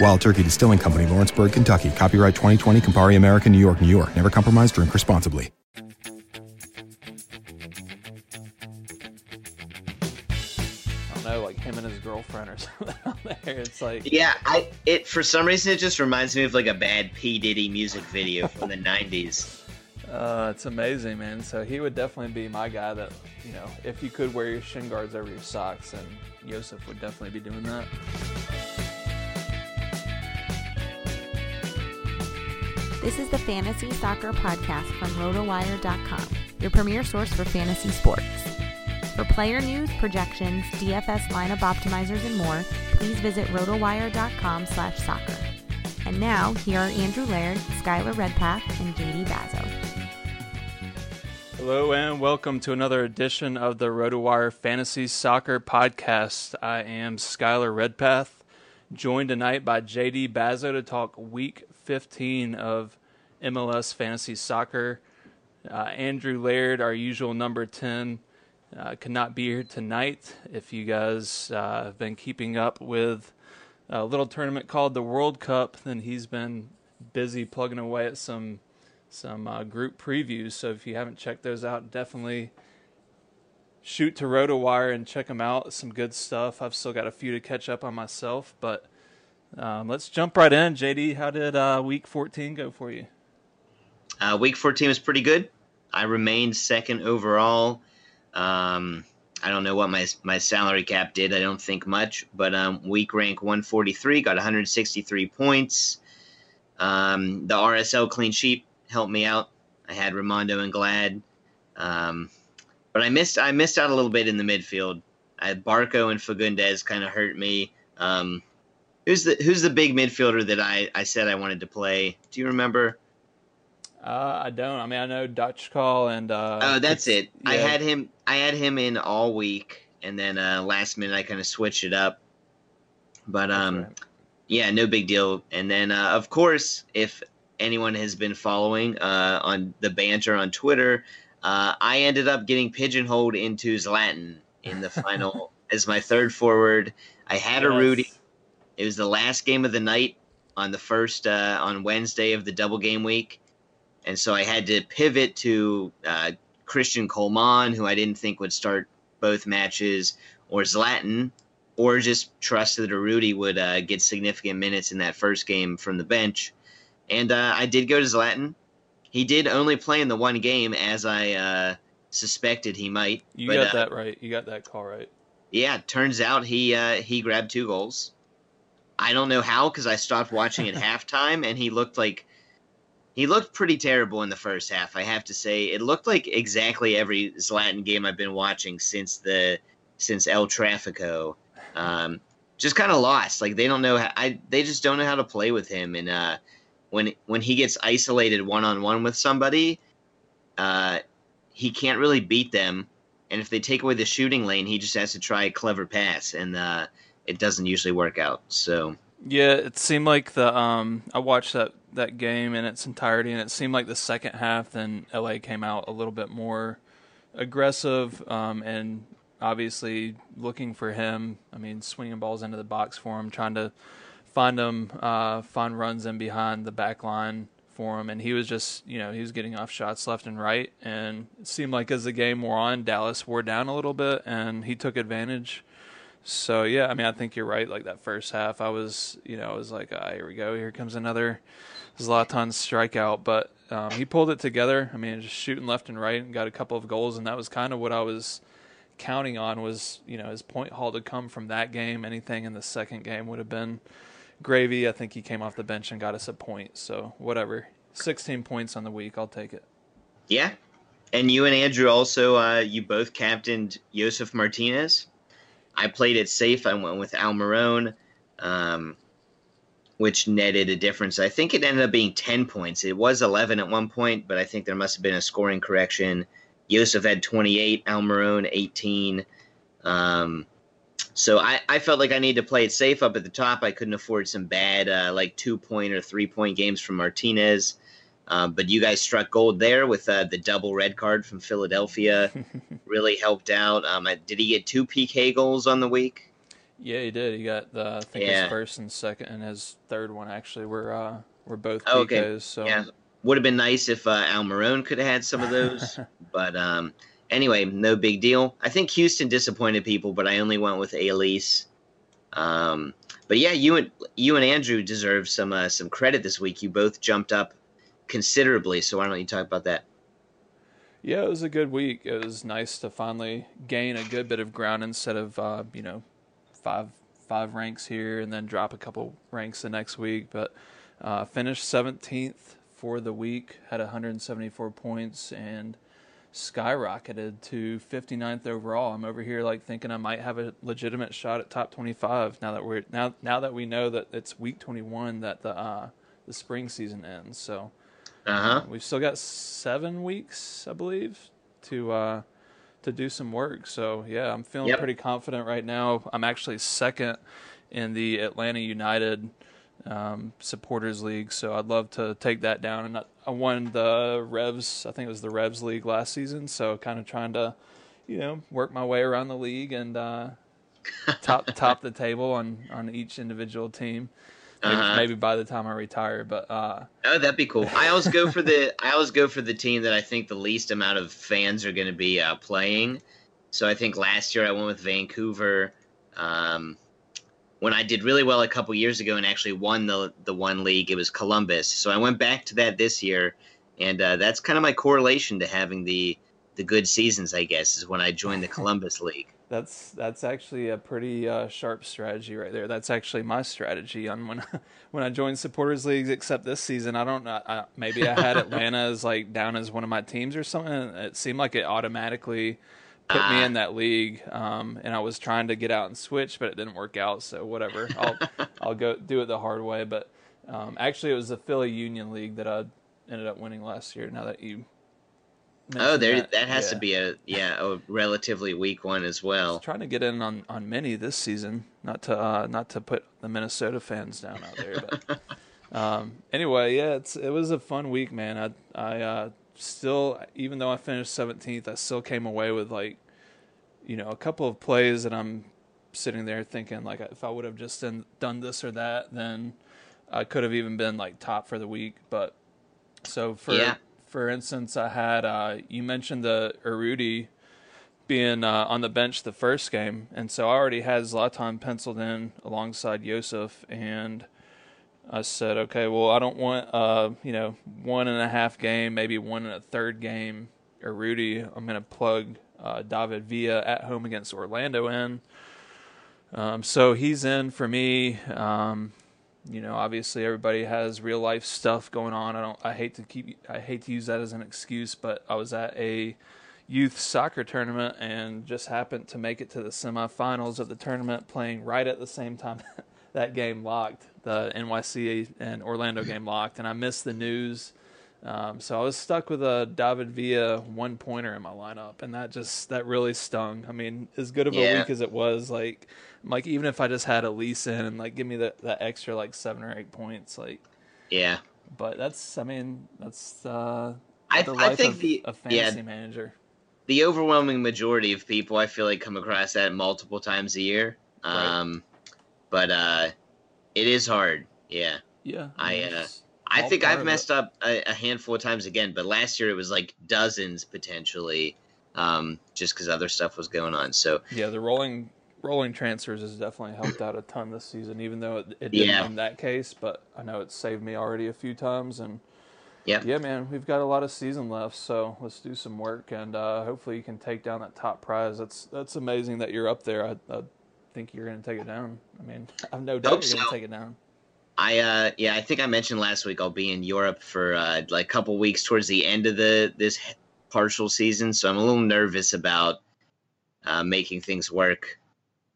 Wild Turkey Distilling Company, Lawrenceburg, Kentucky. Copyright 2020, Campari American, New York, New York. Never compromise, drink responsibly. I don't know, like him and his girlfriend or something out there. It's like Yeah, I it for some reason it just reminds me of like a bad P Diddy music video from the '90s. uh, it's amazing, man. So he would definitely be my guy that you know, if you could wear your shin guards over your socks, and Yosef would definitely be doing that. This is the Fantasy Soccer Podcast from RotoWire.com, your premier source for fantasy sports. For player news, projections, DFS lineup optimizers, and more, please visit RotoWire.com slash soccer. And now, here are Andrew Laird, Skylar Redpath, and JD Bazo. Hello and welcome to another edition of the RotoWire Fantasy Soccer Podcast. I am Skylar Redpath, joined tonight by JD Bazo to talk Week 15 of MLS Fantasy Soccer. Uh, Andrew Laird, our usual number 10, uh, be here tonight. If you guys uh, have been keeping up with a little tournament called the World Cup, then he's been busy plugging away at some some uh, group previews. So if you haven't checked those out, definitely shoot to RotoWire and check them out. Some good stuff. I've still got a few to catch up on myself, but um, let's jump right in. JD, how did uh, Week 14 go for you? Uh, week 14 was pretty good. I remained second overall. Um, I don't know what my my salary cap did. I don't think much, but um, week rank 143 got 163 points. Um, the RSL clean sheet helped me out. I had Rimando and Glad, um, but I missed I missed out a little bit in the midfield. I had Barco and Fagundez kind of hurt me. Um, who's the who's the big midfielder that I, I said I wanted to play? Do you remember? Uh, I don't. I mean, I know Dutch call and. Uh, Oh, that's it. I had him. I had him in all week, and then uh, last minute I kind of switched it up. But um, right. yeah, no big deal. And then uh, of course, if anyone has been following uh, on the banter on Twitter, uh, I ended up getting pigeonholed into Zlatan in the final as my third forward. I had Urruti. It was the last game of the night on the first uh, on Wednesday of the double game week, and so I had to pivot to uh, Cristian Colmán, who I didn't think would start both matches, or Zlatan, or just trust that Urruti would uh, get significant minutes in that first game from the bench. And uh, I did go to Zlatan. He did only play in the one game, as I uh, suspected he might. You but, got uh, that right. You got that call right. Yeah, turns out he uh, he grabbed two goals. I don't know how because I stopped watching at halftime, and he looked like he looked pretty terrible in the first half. I have to say, it looked like exactly every Zlatan game I've been watching since the since El Trafico. Um, just kind of lost. Like they don't know how. I they just don't know how to play with him. And uh, when when he gets isolated one on one with somebody, uh, he can't really beat them. And if they take away the shooting lane, he just has to try a clever pass, and uh, it doesn't usually work out. So Yeah, it seemed like the um I watched that that game in its entirety and it seemed like the second half then LA came out a little bit more aggressive um and obviously looking for him. I mean, swinging balls into the box for him, trying to find him uh find runs in behind the back line for him and he was just, you know, he was getting off shots left and right and it seemed like as the game wore on, Dallas wore down a little bit and he took advantage. So yeah, I mean, I think you're right. Like that first half, I was, you know, I was like, ah, here we go. Here comes another Zlatan strikeout. But um, he pulled it together. I mean, just shooting left and right, and got a couple of goals, and that was kind of what I was counting on. Was you know his point haul to come from that game. Anything in the second game would have been gravy. I think he came off the bench and got us a point. So whatever, 16 points on the week, I'll take it. yeah, and you and Andrew also uh, you both captained Josef Martinez. I played it safe. I went with Almiron, um, which netted a difference. I think it ended up being 10 points. It was 11 at one point, but I think there must have been a scoring correction. Josef had 28, Almiron 18. Um, so I, I felt like I needed to play it safe up at the top. I couldn't afford some bad, uh, like two point or three point games from Martinez. Um, but you guys struck gold there with uh, the double red card from Philadelphia. really helped out. Um, did he get two PK goals on the week? Yeah, he did. He got the I think Yeah. his first and second, and his third one actually were uh, were both Oh, okay. PKs. So Yeah, would have been nice if uh, Almiron could have had some of those. but um, anyway, no big deal. I think Houston disappointed people, but I only went with Elis. Um, but yeah, you and you and Andrew deserve some uh, some credit this week. You both jumped up considerably. So why don't you talk about that? Yeah, it was a good week. It was nice to finally gain a good bit of ground instead of uh, you know five five ranks here and then drop a couple ranks the next week. But uh, finished 17th for the week, had 174 points and skyrocketed to 59th overall. I'm over here like thinking I might have a legitimate shot at top 25 now that we're now now that we know that it's week 21 that the uh, the spring season ends. So. Uh huh. We've still got seven weeks, I believe, to uh, to do some work. So yeah, I'm feeling Yep. pretty confident right now. I'm actually second in the Atlanta United um, Supporters League, so I'd love to take that down. And I, I won the Revs, I think it was the Revs League last season, so kind of trying to, you know, work my way around the league and uh, top top the table on on each individual team. Maybe, Uh-huh. maybe by the time I retire, but uh, Oh, that'd be cool. I always go for the I always go for the team that I think the least amount of fans are going to be uh, playing. So I think last year I went with Vancouver. Um, when I did really well a couple years ago and actually won the the one league, it was Columbus. So I went back to that this year, and uh, that's kind of my correlation to having the the good seasons. I guess is when I joined the Columbus League. That's that's actually a pretty uh, sharp strategy right there. That's actually my strategy on when when I joined supporters leagues. Except this season, I don't know. I, maybe I had Atlanta as like down as one of my teams or something. It seemed like it automatically put me in that league, um, and I was trying to get out and switch, but it didn't work out. So whatever, I'll I'll go do it the hard way. But um, actually, it was the Philly Union League that I ended up winning last year. Now that you Oh, there that, has Yeah. to be a yeah a relatively weak one as well. trying to get in on, on many this season. Not to uh, not to put the Minnesota fans down out there, but um, anyway, yeah, it's it was a fun week, man. I I uh, still, even though I finished seventeenth, I still came away with like, you know, a couple of plays that I'm sitting there thinking like, if I would have just done, done this or that, then I could have even been like top for the week. But so for Yeah. For instance, I had uh, you mentioned the Urruti being uh, on the bench the first game, and so I already had Zlatan penciled in alongside Josef, and I said, okay, well, I don't want uh, you know one and a half game, maybe one and a third game, or Rudy. I'm gonna plug uh, David Villa at home against Orlando in. Um, so he's in for me. Um, you know, obviously everybody has real life stuff going on. I don't. I hate to keep. I hate to use that as an excuse, but I was at a youth soccer tournament and just happened to make it to the semifinals of the tournament, playing right at the same time that game locked. The NYC and Orlando game locked, and I missed the news. Um, so I was stuck with a David Villa one pointer in my lineup, and that just that really stung. I mean, as good of a Yeah. week as it was, like like even if I just had Elis in and like give me that that extra like seven or eight points, like. Yeah. But that's I mean that's uh, I- the I think of the- a fantasy yeah. manager. the overwhelming majority of people I feel like come across that multiple times a year. Um, but uh, it is hard. Yeah, Yeah, I, mean, uh, I think I've messed it. up a, a handful of times again, but last year it was like dozens potentially, um, just because other stuff was going on. So Yeah, the rolling rolling transfers has definitely helped out a ton this season, even though it, it didn't Yeah. in that case. But I know it's saved me already a few times, and yeah, yeah, man, we've got a lot of season left, so let's do some work, and uh, hopefully you can take down that top prize. That's that's amazing that you're up there. I, I think you're going to take it down. I mean, I've no doubt Hope you're going to take it down. I uh, yeah, I think I mentioned last week I'll be in Europe for uh, like a couple weeks towards the end of the this partial season, so I'm a little nervous about uh, making things work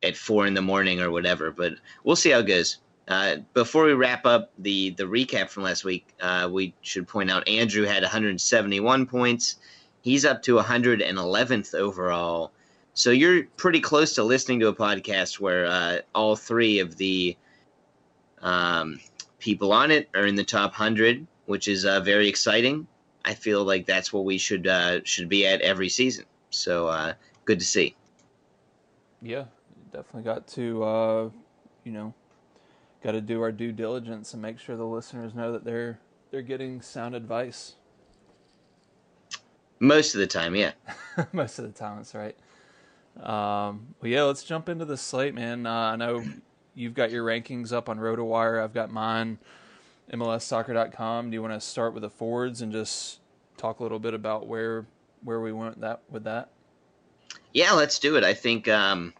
at four in the morning or whatever. But we'll see how it goes. Uh, before we wrap up the the recap from last week, uh, we should point out Andrew had 171 points. He's up to 111th overall. So you're pretty close to listening to a podcast where uh, all three of the um, people on it are in the top 100, which is uh, very exciting. I feel like that's what we should uh, should be at every season. So uh, good to see. Yeah, definitely got to, uh, you know, got to do our due diligence and make sure the listeners know that they're they're getting sound advice Most of the time, yeah. most of the time. That's right. Um, well, yeah, let's jump into the slate, man. Uh, I know you've got your rankings up on RotoWire. I've got mine. MLSsoccer.com. Do you want to start with the forwards and just talk a little bit about where where we went that with that? Yeah, let's do it. I think um,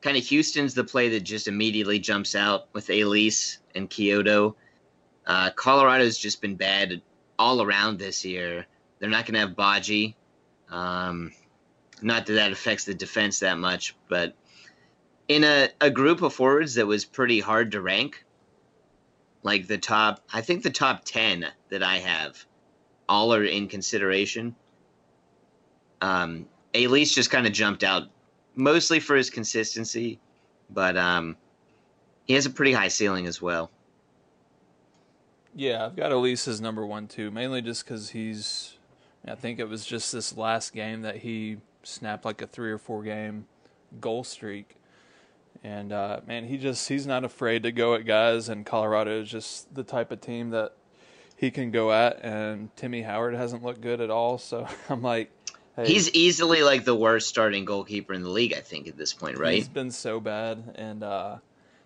kind of Houston's the play that just immediately jumps out with Elis and Quioto. Uh, Colorado's just been bad all around this year. They're not going to have Badji. Um, not that that affects the defense that much, but in a, a group of forwards that was pretty hard to rank, like the top, I think the top 10 that I have, all are in consideration. Um, Elis just kind of jumped out, mostly for his consistency, but um, he has a pretty high ceiling as well. Yeah, I've got Elis as number one too, mainly just because he's. I think it was just this last game that he snapped like a three or four game goal streak, and uh, man, he just he's not afraid to go at guys, and Colorado is just the type of team that he can go at, and Timmy Howard hasn't looked good at all, so I'm like, hey, He's easily like the worst starting goalkeeper in the league, I think, at this point, right? He's been so bad, and uh,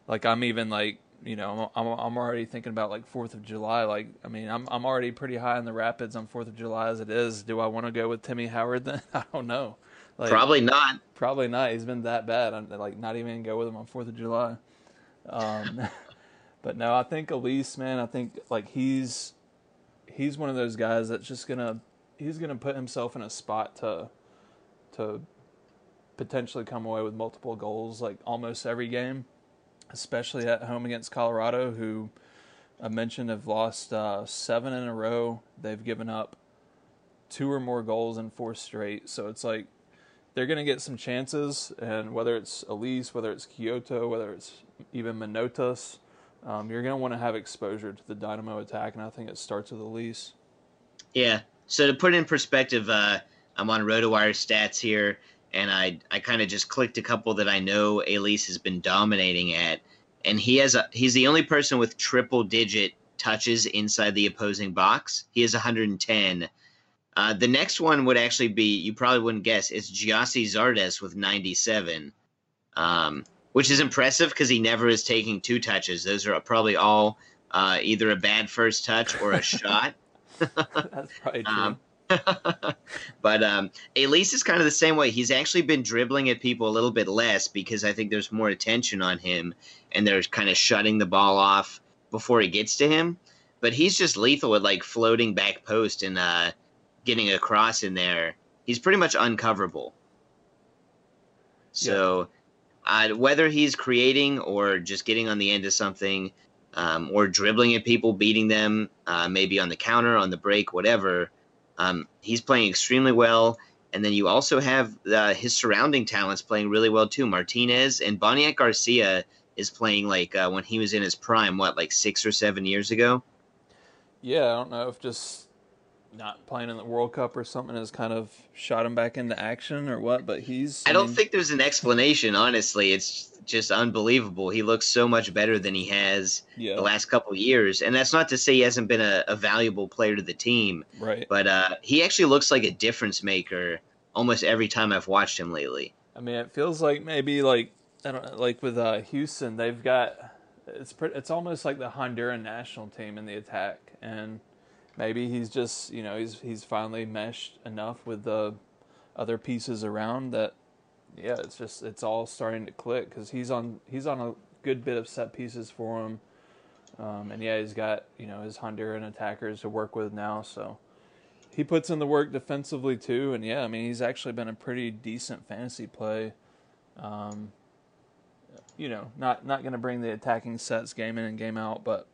like I'm even like you know I'm I'm already thinking about like Fourth of July. Like I mean I'm I'm already pretty high in the Rapids on Fourth of July as it is. Do I want to go with Timmy Howard then? I don't know. Like, Probably not. probably not. He's been that bad. I'm like not even go with him on Fourth of July. Um, but no, I think Elis, man. I think like he's he's one of those guys that's just gonna he's gonna put himself in a spot to to potentially come away with multiple goals like almost every game, especially at home against Colorado, who I mentioned have lost uh, seven in a row. They've given up two or more goals in four straight. So it's like they're going to get some chances, and whether it's Elis, whether it's Quioto, whether it's even Manotas, um, you're going to want to have exposure to the Dynamo attack, and I think it starts with Elis. Yeah. So to put it in perspective, uh, I'm on RotoWire stats here, and I I kind of just clicked a couple that I know Elis has been dominating at, and he has a he's the only person with triple digit touches inside the opposing box. He has 110. Uh, the next one would actually be you probably wouldn't guess. It's Gyasi Zardes with 97, um, which is impressive because he never is taking two touches. Those are probably all uh, either a bad first touch or a shot. That's probably true. Um, but um, Elis is kind of the same way. He's actually been dribbling at people a little bit less because I think there's more attention on him, and they're kind of shutting the ball off before he gets to him. But he's just lethal at like floating back post and uh, getting across in there. He's pretty much uncoverable. So, yeah. uh, whether he's creating or just getting on the end of something, um, or dribbling at people, beating them, uh, maybe on the counter, on the break, whatever um, he's playing extremely well. And then you also have uh, his surrounding talents playing really well too. Martinez and Boniek Garcia is playing like uh, when he was in his prime, what, like six or seven years ago? Yeah, I don't know if just not playing in the World Cup or something has kind of shot him back into action or what, but he's. I, I don't mean, think there's an explanation, honestly. It's just unbelievable. He looks so much better than he has yeah. the last couple years. And that's not to say he hasn't been a, a valuable player to the team. Right. But uh, he actually looks like a difference maker almost every time I've watched him lately. I mean, it feels like maybe like I don't know, like with uh, Houston, they've got it's pretty, it's almost like the Honduran national team in the attack, and maybe he's just you know he's he's finally meshed enough with the other pieces around that yeah it's just it's all starting to click because he's on he's on a good bit of set pieces for him. Um, and yeah he's got you know his Honduran attackers to work with now so he puts in the work defensively too. And yeah I mean he's actually been a pretty decent fantasy play. Um, you know not not going to bring the attacking sets game in and game out but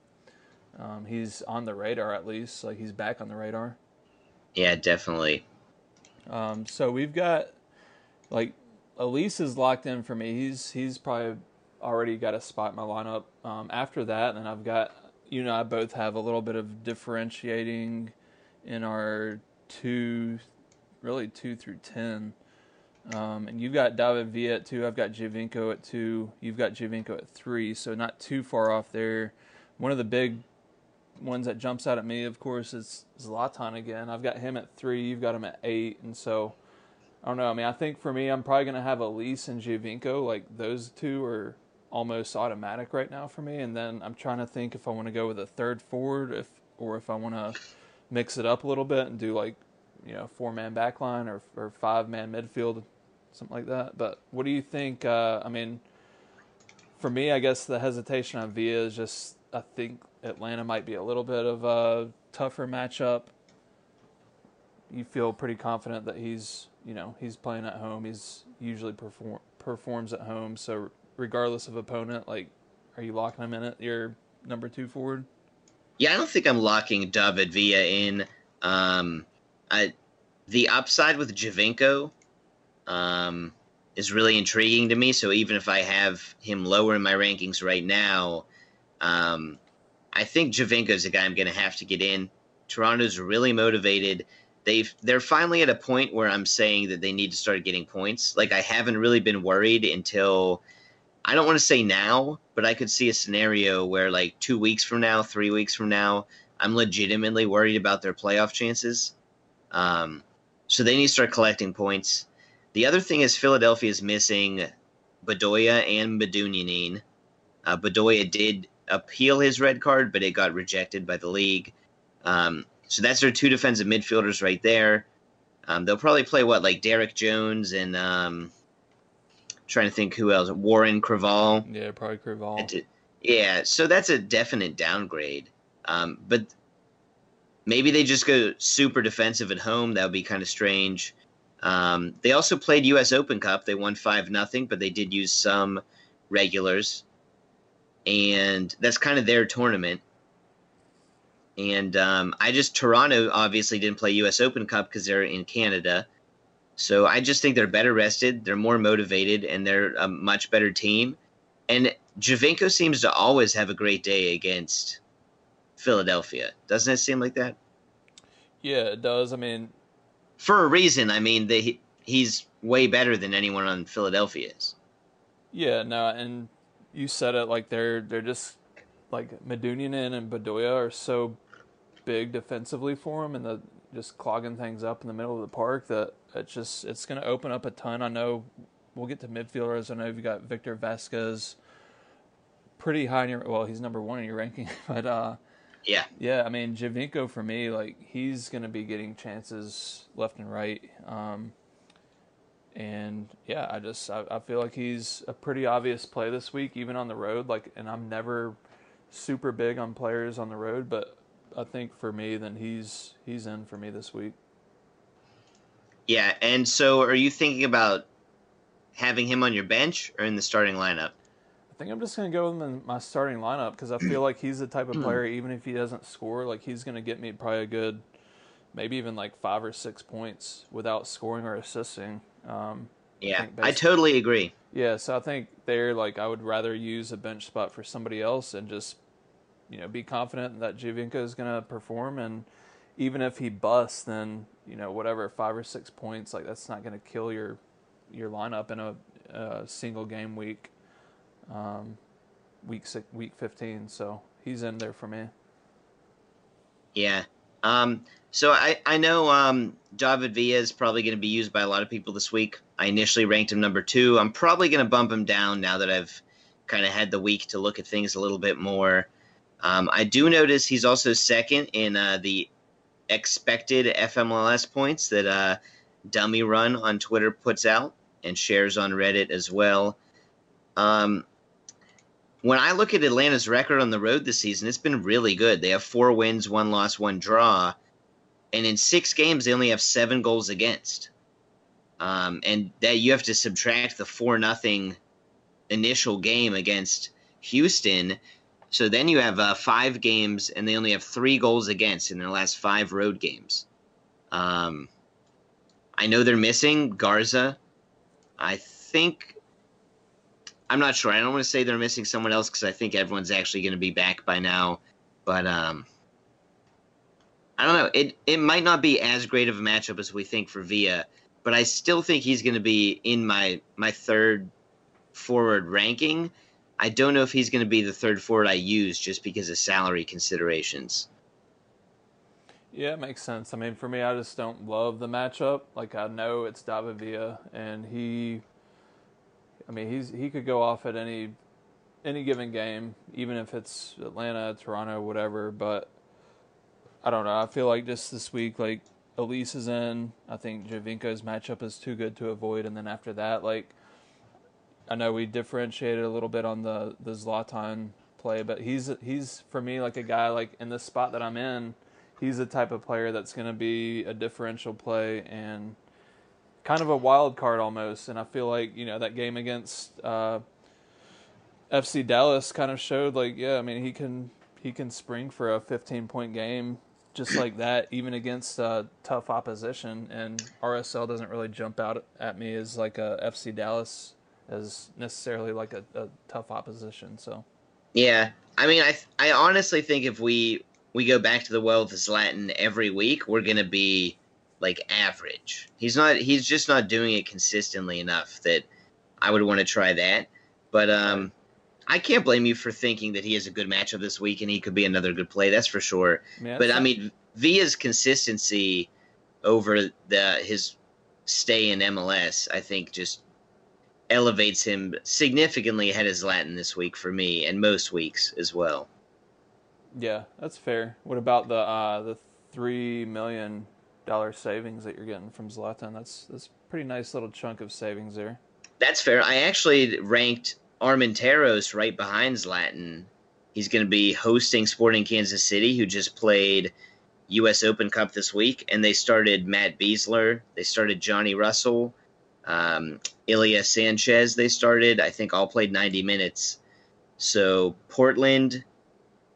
um, he's on the radar at least. Like he's back on the radar. Yeah, definitely. Um, so we've got like Elis is locked in for me. He's he's probably already got a spot in my lineup. Um, after that, and I've got you know I both have a little bit of differentiating in our two, really two through ten. Um, and you've got David Villa at two. I've got Giovinco at two. You've got Giovinco at three. So not too far off there. One of the big ones that jumps out at me, of course, is Zlatan again. I've got him at three. You've got him at eight, and so I don't know. I mean, I think for me, I'm probably going to have Elis and Giovinco. Like those two are almost automatic right now for me. And then I'm trying to think if I want to go with a third forward, if or if I want to mix it up a little bit and do like you know four man backline or or five man midfield, something like that. But what do you think? Uh, I mean, for me, I guess the hesitation on Villa is just I think Atlanta might be a little bit of a tougher matchup. You feel pretty confident that he's, you know, he's playing at home. He's usually perform performs at home. So regardless of opponent, like, are you locking him in at your number two forward? Yeah, I don't think I'm locking David Villa in. Um, I, the upside with Giovinco um, is really intriguing to me. So even if I have him lower in my rankings right now, um, I think is a guy I'm going to have to get in. Toronto's really motivated. They've they're finally at a point where I'm saying that they need to start getting points. Like I haven't really been worried until I don't want to say now, but I could see a scenario where like 2 weeks from now, 3 weeks from now, I'm legitimately worried about their playoff chances. Um, so they need to start collecting points. The other thing is Philadelphia is missing Bedoya and Medunjanin. Uh, Bedoya did appeal his red card, but it got rejected by the league. Um, so that's their two defensive midfielders right there. Um, they'll probably play what like Derek Jones and um, trying to think who else Warren Creavalle. Yeah, probably Creavalle. Yeah, so that's a definite downgrade. Um, but maybe they just go super defensive at home. That would be kind of strange. Um, they also played U.S. Open Cup. They won five nothing, but they did use some regulars and that's kind of their tournament. And um, I just Toronto obviously didn't play U.S. Open Cup because they're in Canada, so I just think they're better rested, they're more motivated, and they're a much better team. And Giovinco seems to always have a great day against Philadelphia. Doesn't it seem like that? Yeah, it does. I mean, for a reason. I mean, they, he's way better than anyone on Philadelphia is. Yeah, no, and you said it like they're they're just like Medunjanin and Bedoya are so big defensively for them, and the just clogging things up in the middle of the park that it's just it's going to open up a ton. I know we'll get to midfielders. I know you've got Victor Vázquez pretty high in your well, he's number one in your ranking, but uh, yeah, yeah. I mean, Giovinco for me, like he's going to be getting chances left and right. Um, and yeah, I just I, I feel like he's a pretty obvious play this week, even on the road. Like, and I'm never super big on players on the road, but I think for me, then he's he's in for me this week. Yeah, and so are you thinking about having him on your bench or in the starting lineup? I think I'm just going to go with him in my starting lineup because I feel like he's the type of player, even if he doesn't score, like he's going to get me probably a good, maybe even like five or six points without scoring or assisting. Um, yeah, I, I totally agree. Yeah, so I think there, like, I would rather use a bench spot for somebody else and just, you know, be confident that Giovinco is going to perform. And even if he busts, then, you know, whatever, five or six points, like, that's not going to kill your your lineup in a, a single game week, um, week six, week 15. So he's in there for me. Yeah. Um, so I, I know um, David Villa is probably going to be used by a lot of people this week. I initially ranked him number two. I'm probably going to bump him down now that I've kind of had the week to look at things a little bit more. Um, I do notice he's also second in uh, the expected FMLS points that uh, Dummy Run on Twitter puts out and shares on Reddit as well. Um, when I look at Atlanta's record on the road this season, it's been really good. They have four wins, one loss, one draw and in six games they only have seven goals against. Um, and that you have to subtract the four nothing initial game against Houston. So then you have uh, five games, and they only have three goals against in their last five road games. Um, I know they're missing Garza. I think I'm not sure. I don't want to say they're missing someone else because I think everyone's actually going to be back by now. But um, I don't know. It it might not be as great of a matchup as we think for Villa, but I still think he's going to be in my my third forward ranking. I don't know if he's going to be the third forward I use just because of salary considerations. Yeah, it makes sense. I mean, for me, I just don't love the matchup. Like I know it's David Villa, and he, I mean, he's he could go off at any any given game, even if it's Atlanta, Toronto, whatever. But I don't know. I feel like just this week, like Elis is in. I think Giovinco's matchup is too good to avoid, and then after that, like I know we differentiated a little bit on the the Zlatan play, but he's he's for me like a guy like in the spot that I'm in. He's the type of player that's going to be a differential play and kind of a wild card almost. And I feel like you know that game against uh, FC Dallas kind of showed like yeah, I mean he can he can spring for a 15 point game just like that, even against uh, tough opposition. And RSL doesn't really jump out at me as like a FC Dallas as necessarily like a, a tough opposition. So, yeah, I mean, I I honestly think if we we go back to the well with Zlatan every week, we're gonna be like average. He's not. He's just not doing it consistently enough that I would want to try that. But um, I can't blame you for thinking that he has a good matchup this week and he could be another good play. That's for sure. Yeah, but I mean, Villa's consistency over the his stay in MLS, I think, just elevates him significantly ahead of Zlatan this week for me, and most weeks as well. Yeah, that's fair. What about the uh, the three million dollar savings that you're getting from Zlatan? That's that's pretty nice little chunk of savings there. That's fair. I actually ranked Armenteros right behind Zlatan. He's going to be hosting Sporting Kansas City, who just played U.S. Open Cup this week, and they started Matt Besler, they started Johnny Russell, um, Ilie Sanchez. They started, I think, all played 90 minutes. So Portland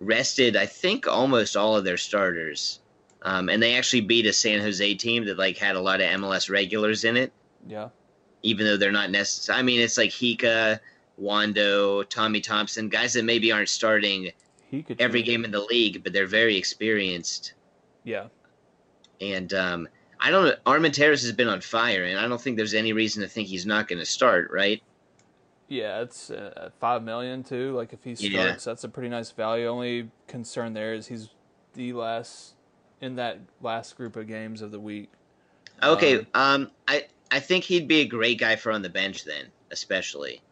rested, I think, almost all of their starters, um, and they actually beat a San Jose team that like had a lot of MLS regulars in it. Yeah. Even though they're not necessary, I mean, it's like Hyka, Wondo, Tommy Thompson, guys that maybe aren't starting every game in the league, but they're very experienced. Yeah. And um, I don't know. Armenteros has been on fire, and I don't think there's any reason to think he's not going to start, right? Yeah, it's uh, five million too. Like if he starts, yeah. that's a pretty nice value. Only concern there is he's the last in that last group of games of the week. Okay, Um, um, I I think he'd be a great guy for on the bench then, especially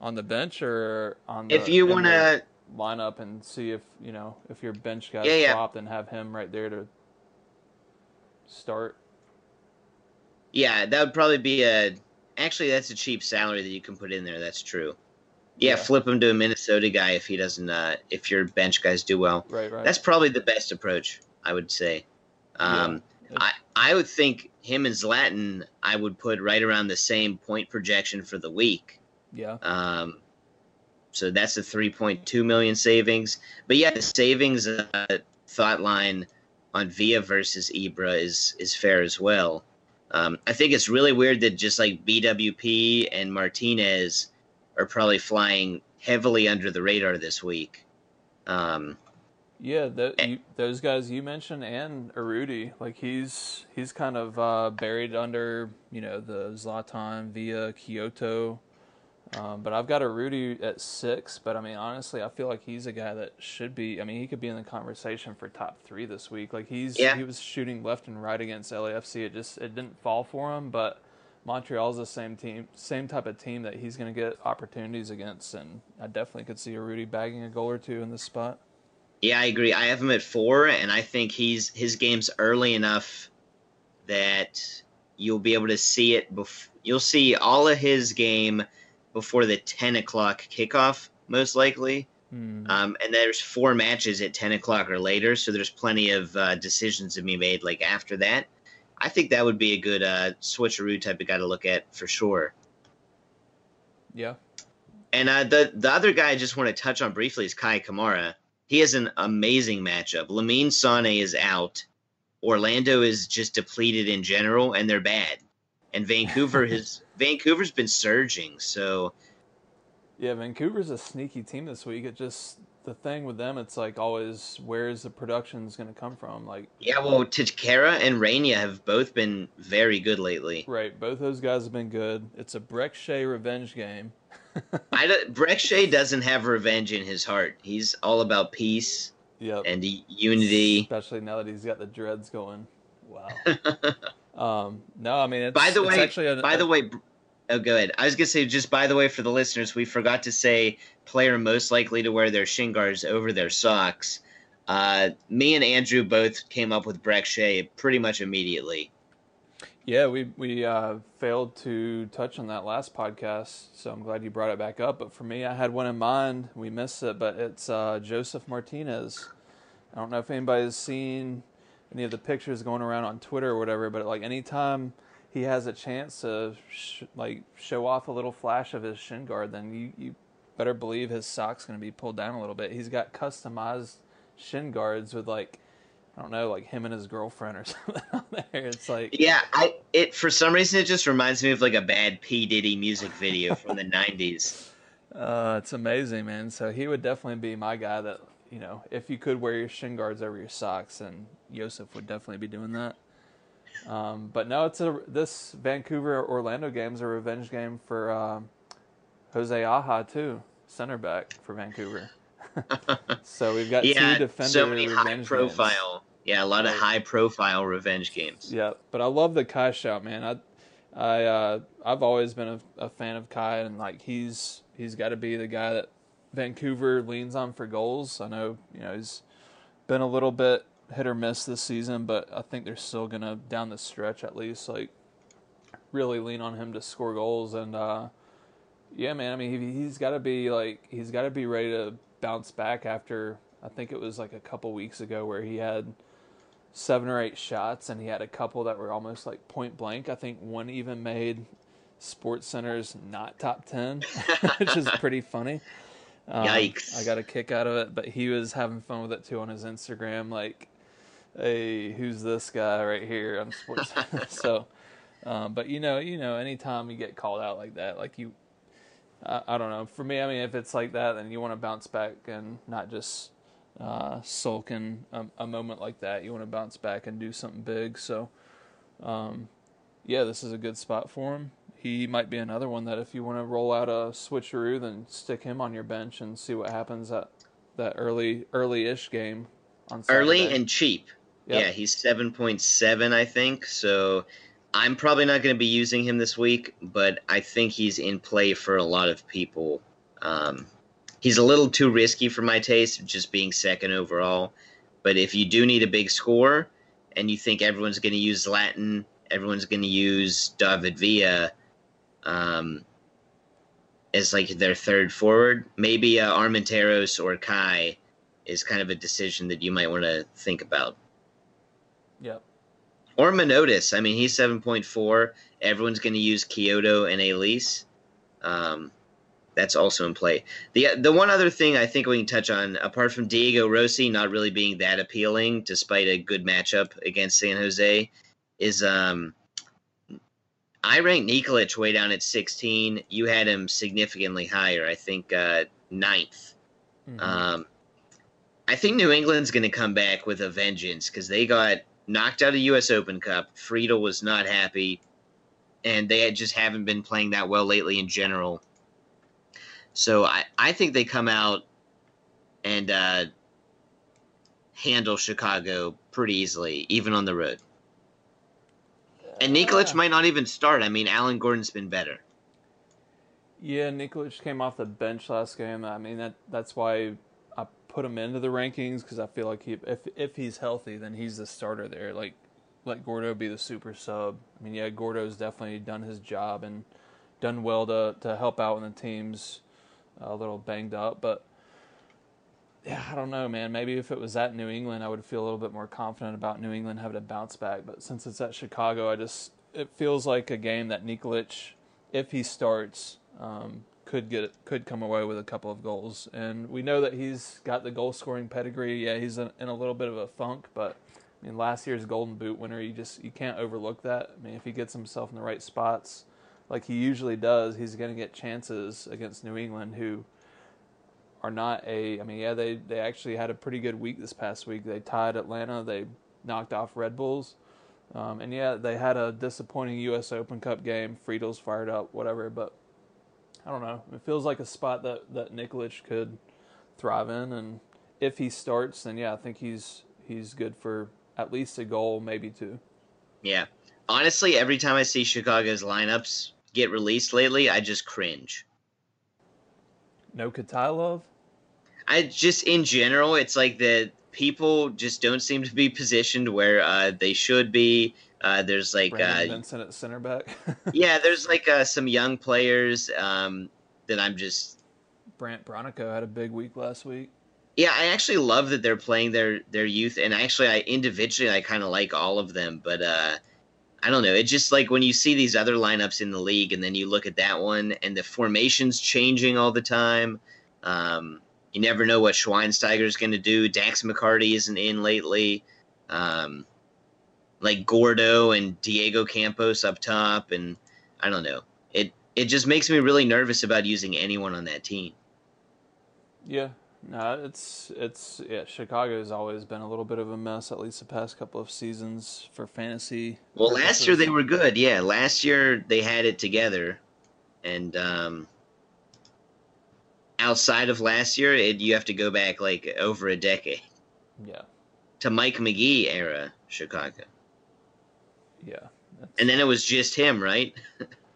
on the bench or on the if you want to line up and see if you know if your bench Yeah, yeah. swapped and have him right there to start. Yeah, that would probably be a. Actually, that's a cheap salary that you can put in there. That's true. Yeah, flip him to a Minnesota guy if he doesn't. Uh, if your bench guys do well, Right, right. that's probably the best approach. I would say. Um, Yeah. I I would think him and Zlatan. I would put right around the same point projection for the week. yeah. Um, so that's a 3.2 million savings. But yeah, the savings uh, thought line on Villa versus Ibra is is fair as well. Um, I think it's really weird that just like BWP and Martinez are probably flying heavily under the radar this week. Um, Yeah, th- Eh. you, those guys you mentioned and Urruti, like he's he's kind of uh, buried under you know the Zlatan Villa Quioto, um, but I've got Urruti at six. But I mean, honestly, I feel like he's a guy that should be. I mean, he could be in the conversation for top three this week. Like he's Yeah. he was shooting left and right against LAFC. It just it didn't fall for him, but. Montreal's the same team, same type of team that he's going to get opportunities against, and I definitely could see Urruti bagging a goal or two in this spot. Yeah, I agree. I have him at four, and I think he's his game's early enough that you'll be able to see it. Bef- you'll see all of his game before the ten o'clock kickoff, most likely. Hmm. Um, and there's four matches at ten o'clock or later, so there's plenty of uh, decisions to be made. Like after that, I think that would be a good uh, switcheroo type of guy to look at for sure. Yeah. And uh, the the other guy I just want to touch on briefly is Kai Kamara. He has an amazing matchup. Lamine Sane is out. Orlando is just depleted in general, and they're bad. And Vancouver has Vancouver's been surging. So Yeah, Vancouver's a sneaky team this week. It just the thing with them, it's like always where's the production's going to come from? Like, yeah, well, Techera and Reyna have both been very good lately. right, both those guys have been good. It's a Brek Shea revenge game. I don't- Brek Shea doesn't have revenge in his heart. He's all about peace Yep. and unity. Especially now that he's got the dreads going. Wow. um, no, I mean, it's, by the way, actually a, by the way, oh, go ahead. I was gonna say, just by the way, for the listeners, we forgot to say player most likely to wear their shin guards over their socks. Uh, me and Andrew both came up with Brek Shea pretty much immediately. Yeah, we we uh, failed to touch on that last podcast, so I'm glad you brought it back up. But for me, I had one in mind. We missed it, but it's uh, Josef Martinez. I don't know if anybody's seen any of the pictures going around on Twitter or whatever, but like anytime he has a chance to sh- like show off a little flash of his shin guard, then you you better believe his sock's going to be pulled down a little bit. He's got customized shin guards with like I don't know, like him and his girlfriend or something on there. It's like Yeah, I it for some reason it just reminds me of like a bad P Diddy music video from the '90s. Uh, it's amazing, man. So he would definitely be my guy that, you know, if you could wear your shin guards over your socks, then Yosef would definitely be doing that. Um, but no, it's a this Vancouver Orlando game is a revenge game for um, Jose Aja too, center back for Vancouver. so we've got Yeah, two defender so many high revenge games. profile. Yeah, a lot of high profile revenge games. Yeah, but I love the Kai shout, man. I, I, uh, I've always been a, a fan of Kai, and like he's he's got to be the guy that Vancouver leans on for goals. I know you know he's been a little bit hit or miss this season, but I think they're still gonna down the stretch at least like really lean on him to score goals. And uh, yeah, man, I mean he, he's got to be like he's got to be ready to bounce back after I think it was like a couple weeks ago where he had seven or eight shots, and he had a couple that were almost like point blank. I think one even made SportsCenter's not top ten, which is pretty funny. Um, Yikes. I got a kick out of it, but he was having fun with it too on his Instagram. Like, hey, who's this guy right here on Sports? So, um, but you know, you know, anytime you get called out like that, like you, I, I don't know. For me, I mean, if it's like that, then you want to bounce back and not just uh, sulk in a, a moment like that. You want to bounce back and do something big. So, um, yeah, this is a good spot for him. He might be another one that if you want to roll out a switcheroo, then stick him on your bench and see what happens at that early early-ish game on Saturday. early and cheap. Yep. Yeah, he's seven point seven, I think. So I'm probably not going to be using him this week, but I think he's in play for a lot of people. Um, he's a little too risky for my taste, just being second overall. But if you do need a big score, and you think everyone's going to use Zlatan, everyone's going to use David Villa um, as like their third forward, maybe uh, Armenteros or Kai is kind of a decision that you might want to think about. Yep. Or Manotas. I mean, he's 7.4. Everyone's going to use Quioto and Elis. Um, that's also in play. The the one other thing I think we can touch on, apart from Diego Rossi not really being that appealing, despite a good matchup against San Jose, is um, I ranked Nikolic way down at 16. You had him significantly higher. I think uh, ninth. Mhm. Um, I think New England's going to come back with a vengeance because they got knocked out of U.S. Open Cup. Friedel was not happy, and they just haven't been playing that well lately in general. So I, I think they come out and uh, handle Chicago pretty easily, even on the road. And Nikolic might not even start. I mean, Alan Gordon's been better. Yeah, Nikolic came off the bench last game. I mean that that's why put him into the rankings because I feel like he if if he's healthy, then he's the starter there. Like let Gordo be the super sub. I mean, yeah, Gordo's definitely done his job and done well to to help out when the team's a little banged up, but. Yeah, I don't know, man. Maybe if it was at New England, I would feel a little bit more confident about New England having a bounce back. But since it's at Chicago, I just it feels like a game that Nikolic, if he starts, um, could get could come away with a couple of goals. And we know that he's got the goal scoring pedigree. Yeah, he's in, in a little bit of a funk, but I mean, last year's Golden Boot winner, you just you can't overlook that. I mean, if he gets himself in the right spots, like he usually does, he's going to get chances against New England, who are not a. I mean, yeah, they they actually had a pretty good week this past week. They tied Atlanta. They knocked off Red Bulls. Um, and yeah, they had a disappointing U.S. Open Cup game. Friedel's fired up, whatever. But I don't know. It feels like a spot that that Nikolic could thrive in, and if he starts, then yeah, I think he's he's good for at least a goal, maybe two. Yeah. Honestly, every time I see Chicago's lineups get released lately, I just cringe. No Katailov. I just in general, it's like the people just don't seem to be positioned where uh, they should be. Uh, there's like Brandon uh, Vincent at center back. yeah, there's like uh, some young players um, that I'm just Brandt Bronico had a big week last week. yeah. I actually love that they're playing their their youth, and actually, I individually I kind of like all of them, but uh, I don't know. It's just like when you see these other lineups in the league, and then you look at that one, and the formation's changing all the time. Um, you never know what Schweinsteiger is going to do. Dax McCarty isn't in lately. Um, like Gordo and Diego Campos up top, and I don't know. It it just makes me really nervous about using anyone on that team. Yeah, no, it's it's yeah. Chicago's always been a little bit of a mess, at least the past couple of seasons for fantasy. Well, last year they were good. Yeah, last year they had it together, and um, outside of last year, it, you have to go back like over a decade Yeah, to Mike Magee era Chicago, yeah. And then it was just him, right?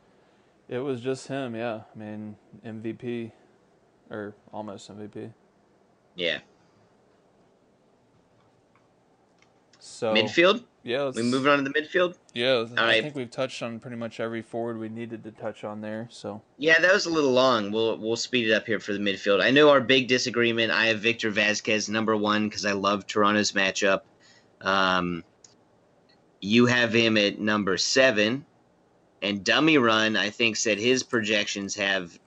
it was just him. Yeah, I mean MVP, or almost MVP. Yeah, So midfield. Yeah, We moving on to the midfield. Yeah, I right. think we've touched on pretty much every forward we needed to touch on there. So Yeah, that was a little long. We'll we'll speed it up here for the midfield. I know our big disagreement. I have Victor Vázquez number one because I love Toronto's matchup. Um, you have him at number seven, and Dummy Run I think said his projections have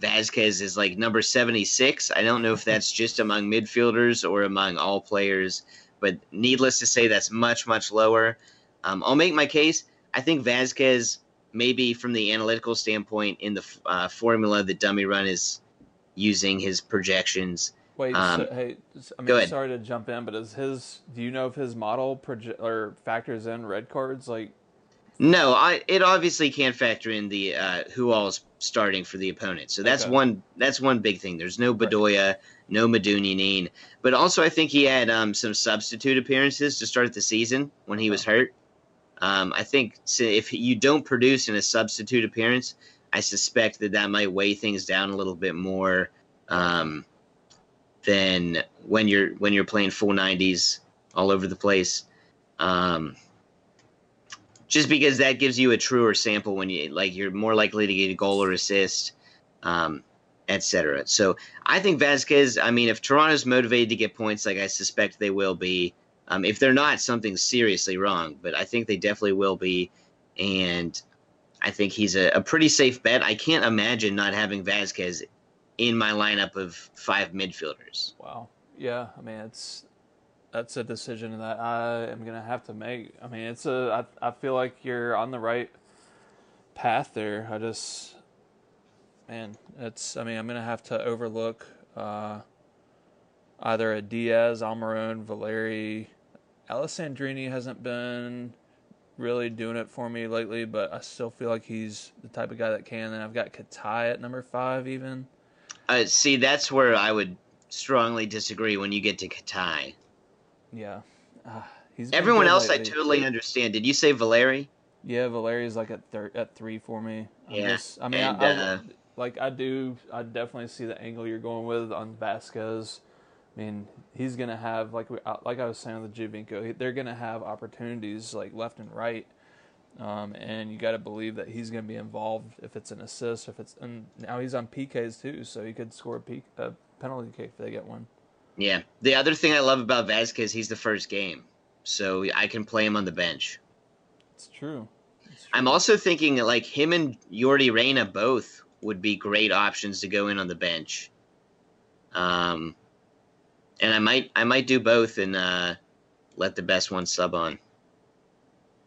Vázquez is like number seventy six. I don't know if that's just among midfielders or among all players, but needless to say, that's much much lower. Um, I'll make my case. I think Vázquez maybe from the analytical standpoint in the uh, formula that Dummy Run is using his projections. Wait, Um, so, hey, I mean, sorry to jump in, but is his? Do you know if his model proje- or factors in red cards? Like, No, I it obviously can't factor in the uh, who is starting for the opponent. So that's Okay. one that's one big thing. There's no Right. Bedoya, no Medunjanin. But also, I think he had um, some substitute appearances to start the season when he was hurt. Um, I think if you don't produce in a substitute appearance, I suspect that that might weigh things down a little bit more um, than when you're when you're playing full 90s all over the place. Um, just because that gives you a truer sample when you like you're more likely to get a goal or assist, um, etc. So I think Vázquez. I mean, if Toronto's motivated to get points, like I suspect they will be, um, if they're not, something's seriously wrong. But I think they definitely will be, and I think he's a, a pretty safe bet. I can't imagine not having Vázquez in my lineup of five midfielders. Wow. Yeah, I mean it's that's a decision that I am gonna have to make. I mean, it's a. I, I feel like you're on the right path there. I just, man, it's. I mean, I'm gonna have to overlook uh, either a Diaz, Almiron, Valeri, Alessandrini hasn't been really doing it for me lately, but I still feel like he's the type of guy that can. And I've got Katai at number five, even. Uh, see, that's where I would strongly disagree when you get to Katai. Yeah. Uh, he's Everyone else lately. I totally understand. Did you say Valeri? Yeah, Valeri's like at thir- at three for me. I'm yeah. Just, I mean, and, I, I, uh, like I do, I definitely see the angle you're going with on Vázquez. I mean, he's gonna have like we, uh, like I was saying with Giovinco, they're gonna have opportunities like left and right, um, and you got to believe that he's gonna be involved if it's an assist, if it's and now he's on PKs too, so he could score a, P, a penalty kick if they get one. Yeah. The other thing I love about Vázquez, he's the first game, so I can play him on the bench. It's true. It's true. I'm also thinking like him and Yordy Reyna both would be great options to go in on the bench. Um, and I might I might do both and uh, let the best one sub on.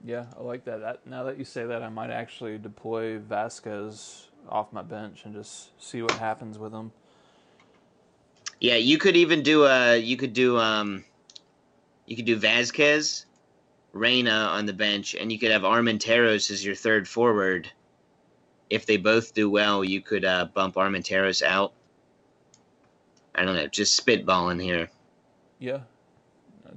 Yeah, I like that. that. Now that you say that, I might actually deploy Vázquez off my bench and just see what happens with him. Yeah, you could even do a you could do um you could do Vázquez, Reyna on the bench, and you could have Armenteros as your third forward. If they both do well, you could uh, bump Armenteros out. I don't know, just spitballing here. Yeah,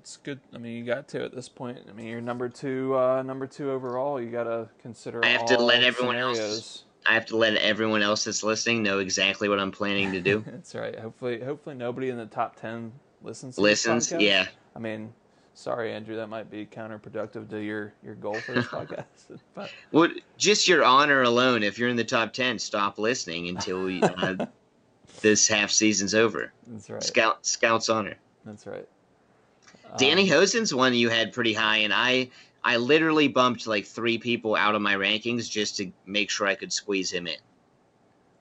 that's good. I mean, you got to at this point. I mean, you're number two, uh, number two overall. You got to consider. I have to let everyone scenarios. else I have to let everyone else that's listening know exactly what I'm planning to do. that's right. Hopefully, hopefully nobody in the top ten listens. listens, yeah. I mean, sorry, Andrew, that might be counterproductive to your your goal for this podcast. But well, just your honor alone, if you're in the top ten, stop listening until we, uh, this half season's over. That's right. Scout Scout's honor. That's right. Danny um, Hoesen's one you had pretty high, and I I literally bumped like three people out of my rankings just to make sure I could squeeze him in.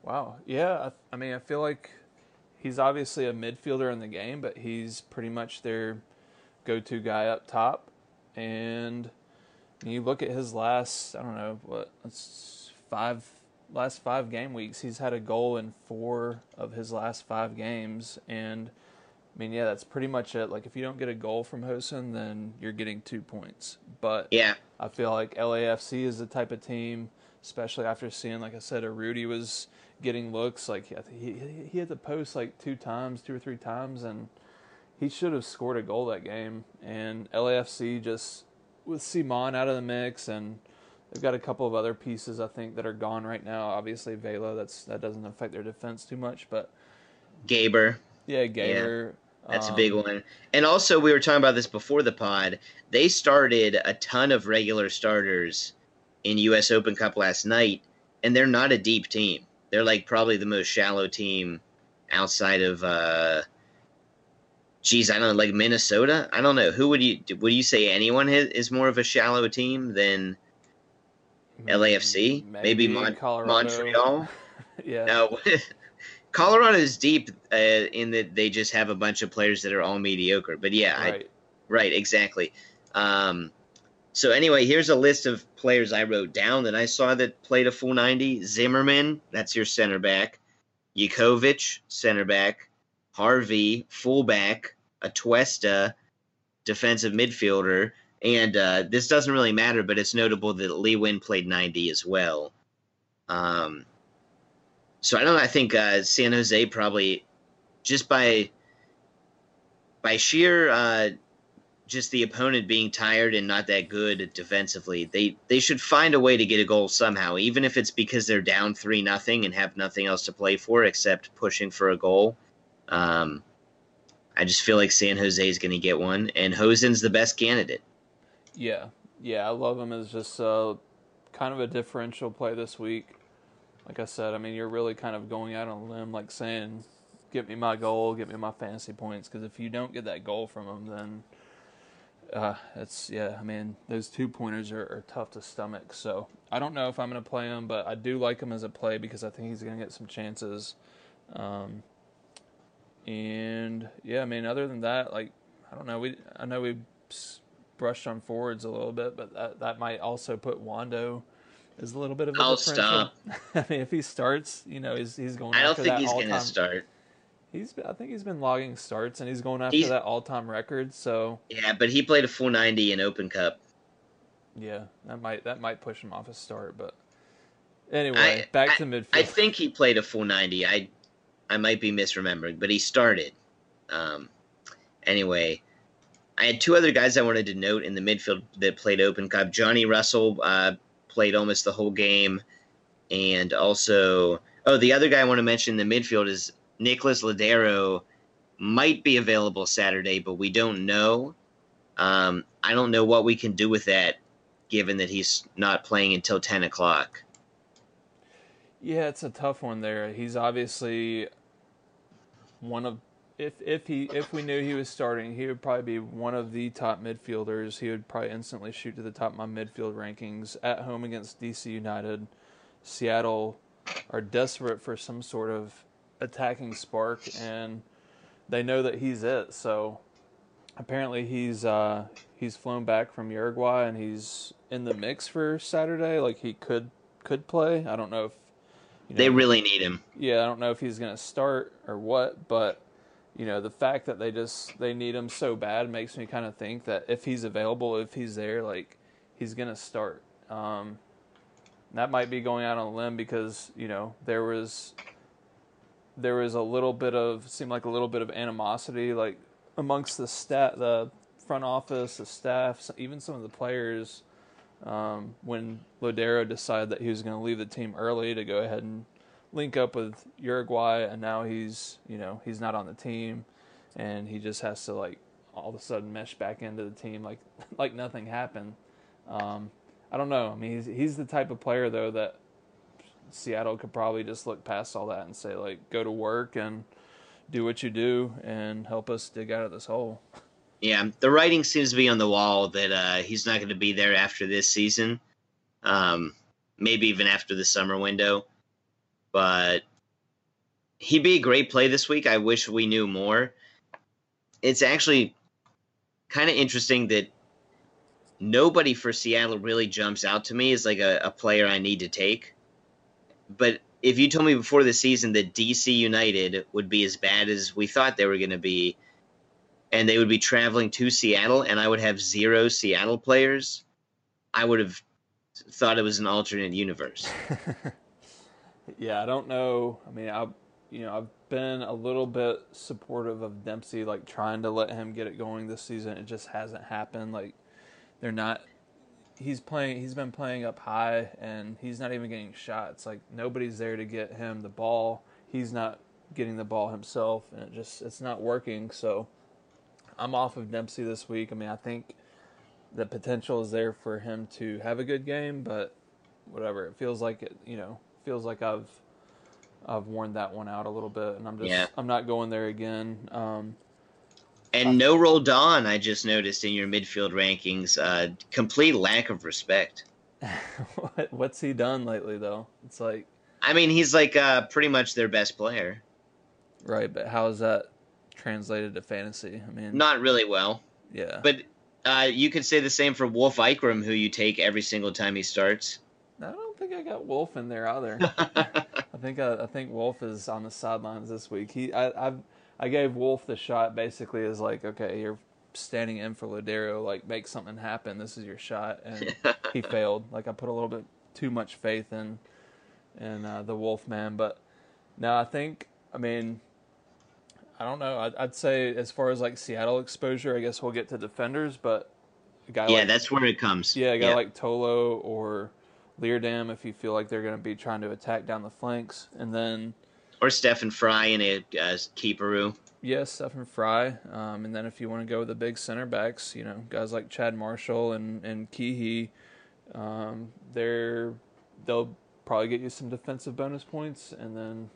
Wow. Yeah. I, I mean, I feel like he's obviously a midfielder in the game, but he's pretty much their go-to guy up top. And you look at his last, I don't know, what, five last five game weeks. He's had a goal in four of his last five games, and I mean, yeah, that's pretty much it. Like, if you don't get a goal from Hoesen, then you're getting two points. But yeah, I feel like LAFC is the type of team, especially after seeing, like I said, a Rudy was getting looks. Like he he had the post like two times, two or three times, and he should have scored a goal that game. And LAFC just with Simon out of the mix, and they've got a couple of other pieces I think that are gone right now. Obviously, Vela that's that doesn't affect their defense too much, but Gaber. Yeah, Gaber. That's um, a big one. And also, we were talking about this before the pod. They started a ton of regular starters in U.S. Open Cup last night, and they're not a deep team. They're like probably the most shallow team outside of, uh, geez, I don't know, like Minnesota. I don't know. Who would you would you say anyone is more of a shallow team than LAFC? Maybe, Maybe Mon- Montreal. yeah. No. Colorado is deep uh, in that they just have a bunch of players that are all mediocre. But yeah, right, I, right exactly. Um, so anyway, here's a list of players I wrote down that I saw that played a full 90. Zimmerman, that's your center back. Jakovic, center back. Harvey, fullback. Atuesta, defensive midfielder. And uh, this doesn't really matter, but it's notable that Lee Nguyen played 90 as well. Um, so I don't. I think uh, San Jose probably just by by sheer uh, just the opponent being tired and not that good defensively, they they should find a way to get a goal somehow, even if it's because they're down three nothing and have nothing else to play for except pushing for a goal. Um, I just feel like San Jose is going to get one, and Hoesen's the best candidate. Yeah, yeah, I love him as just uh, kind of a differential play this week. Like I said, I mean, you're really kind of going out on a limb, like saying, "Get me my goal, get me my fantasy points." Because if you don't get that goal from him, then uh, it's yeah. I mean, those two pointers are, are tough to stomach. So I don't know if I'm going to play him, but I do like him as a play because I think he's going to get some chances. Um, and yeah, I mean, other than that, like I don't know. We I know we brushed on forwards a little bit, but that that might also put Wondo as a little bit of a I'll stop. I mean, if he starts, you know, he's he's going. I don't after think that he's going to start. He's I think he's been logging starts and he's going after He's- that all-time record. So Yeah, but he played a full 90 in Open Cup. yeah, that might that might push him off a start. But anyway, back I, to midfield. I think he played a full 90. I I might be misremembering, but he started. Um, anyway, I had two other guys I wanted to note in the midfield that played Open Cup. Johnny Russell uh, played almost the whole game, and also oh, the other guy I want to mention in the midfield is Nicholas Lodeiro. Might be available Saturday, but we don't know. Um, I don't know what we can do with that, given that he's not playing until ten o'clock. Yeah, it's a tough one there. He's obviously one of if if he if we knew he was starting, he would probably be one of the top midfielders. He would probably instantly shoot to the top of my midfield rankings at home against DC United. Seattle are desperate for some sort of attacking spark and they know that he's it. So apparently he's uh, he's flown back from Uruguay and he's in the mix for Saturday. Like he could could play. I don't know if you They really need him. yeah, I don't know if he's going to start or what, but you know, the fact that they just they need him so bad makes me kind of think that if he's available, if he's there, like he's to start. Um, that might be going out on a limb because you know there was there was a little bit of seemed like a little bit of animosity like amongst the stat the front office, the staff, even some of the players um, when Lodeiro decided that he was going to leave the team early to go ahead and link up with Uruguay, and now he's you know he's not on the team, and he just has to like all of a sudden mesh back into the team like like nothing happened. Um, I don't know. I mean, he's he's the type of player though that Seattle could probably just look past all that and say like go to work and do what you do and help us dig out of this hole. Yeah, the writing seems to be on the wall that uh, he's not going to be there after this season. Um, maybe even after the summer window. But he'd be a great play this week. I wish we knew more. It's actually kind of interesting that nobody for Seattle really jumps out to me as like a, a player I need to take. But if you told me before the season that DC United would be as bad as we thought they were going to be, and they would be traveling to Seattle, and I would have zero Seattle players, I would have thought it was an alternate universe. Yeah, I don't know. I mean, I, you know, I've been a little bit supportive of Dempsey, like trying to let him get it going this season. It just hasn't happened. Like, they're not. He's playing. He's been playing up high, and he's not even getting shots. Like nobody's there to get him the ball. He's not getting the ball himself, and it just it's not working. So, I'm off of Dempsey this week. I mean, I think the potential is there for him to have a good game, but whatever. It feels like it. You know, feels like I've I've worn that one out a little bit, and I'm just Yeah. I'm not going there again. Um, And no Roldan, I just noticed in your midfield rankings, uh, complete lack of respect. what, what's he done lately though? It's like I mean, he's like uh, pretty much their best player. right, but how is that translated to fantasy? I mean, Not really well, yeah, but uh, you could say the same for Wolf Ikram, who you take every single time he starts. I think I got Wolf in there either. I think I, I think Wolf is on the sidelines this week. He I I've, I gave Wolf the shot basically as like okay you're standing in for Lodeiro like make something happen this is your shot and he failed like I put a little bit too much faith in in uh, the Wolf man but no I think I mean I don't know. I'd, I'd say as far as like Seattle exposure, I guess we'll get to defenders, but guy yeah, like, that's where it comes. Yeah, a guy yeah. like Tolo or Leerdam, if you feel like they're going to be trying to attack down the flanks, and then or Stefan Frei and a uh, Keeperoo. Yes, Stefan Frei, um, and then if you want to go with the big center backs, you know, guys like Chad Marshall and and Keehee, um, they're they'll probably get you some defensive bonus points, and then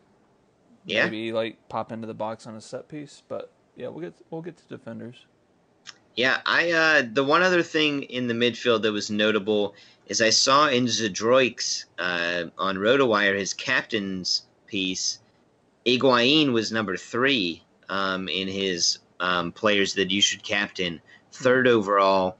yeah. maybe like pop into the box on a set piece. But yeah, we'll get we'll get to defenders. Yeah, I uh, the one other thing in the midfield that was notable is I saw in Zadroik's uh, on RotoWire his captain's piece, Higuain was number three um, in his um, players that you should captain, third overall.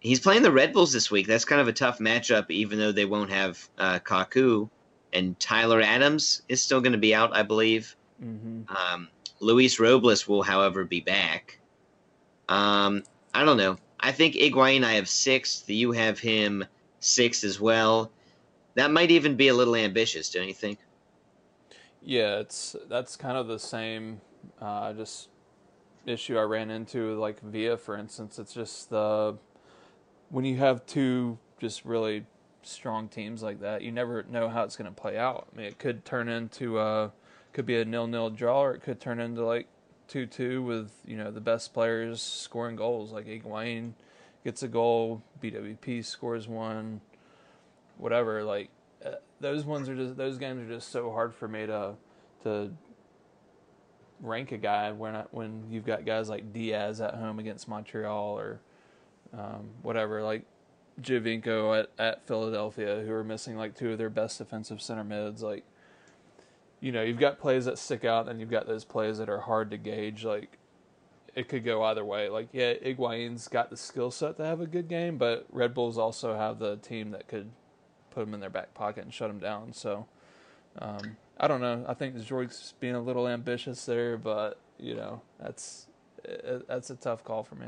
He's playing the Red Bulls this week. That's kind of a tough matchup, even though they won't have uh, Kaku and Tyler Adams is still going to be out, I believe. Mm-hmm. Um, Luis Robles will, however, be back. Um, I don't know. I think Higuain I have sixth. You have him sixth as well. That might even be a little ambitious, don't you think? Yeah, it's that's kind of the same uh, just issue I ran into like Villa, for instance. It's just the when you have two just really strong teams like that, you never know how it's going to play out. I mean, it could turn into a could be a nil nil draw, or it could turn into like two two with you know the best players scoring goals. Like Higuain gets a goal, BWP scores one, whatever. Like uh, those ones are just those games are just so hard for me to to rank a guy when I, when you've got guys like Diaz at home against Montreal or um, whatever like Giovinco at, at Philadelphia who are missing like two of their best defensive center mids like you know you've got plays that stick out and you've got those plays that are hard to gauge like it could go either way like yeah Higuain's got the skill set to have a good game but Red Bulls also have the team that could put them in their back pocket and shut them down so um, I don't know. I think Zorg's being a little ambitious there, but you know that's that's a tough call for me.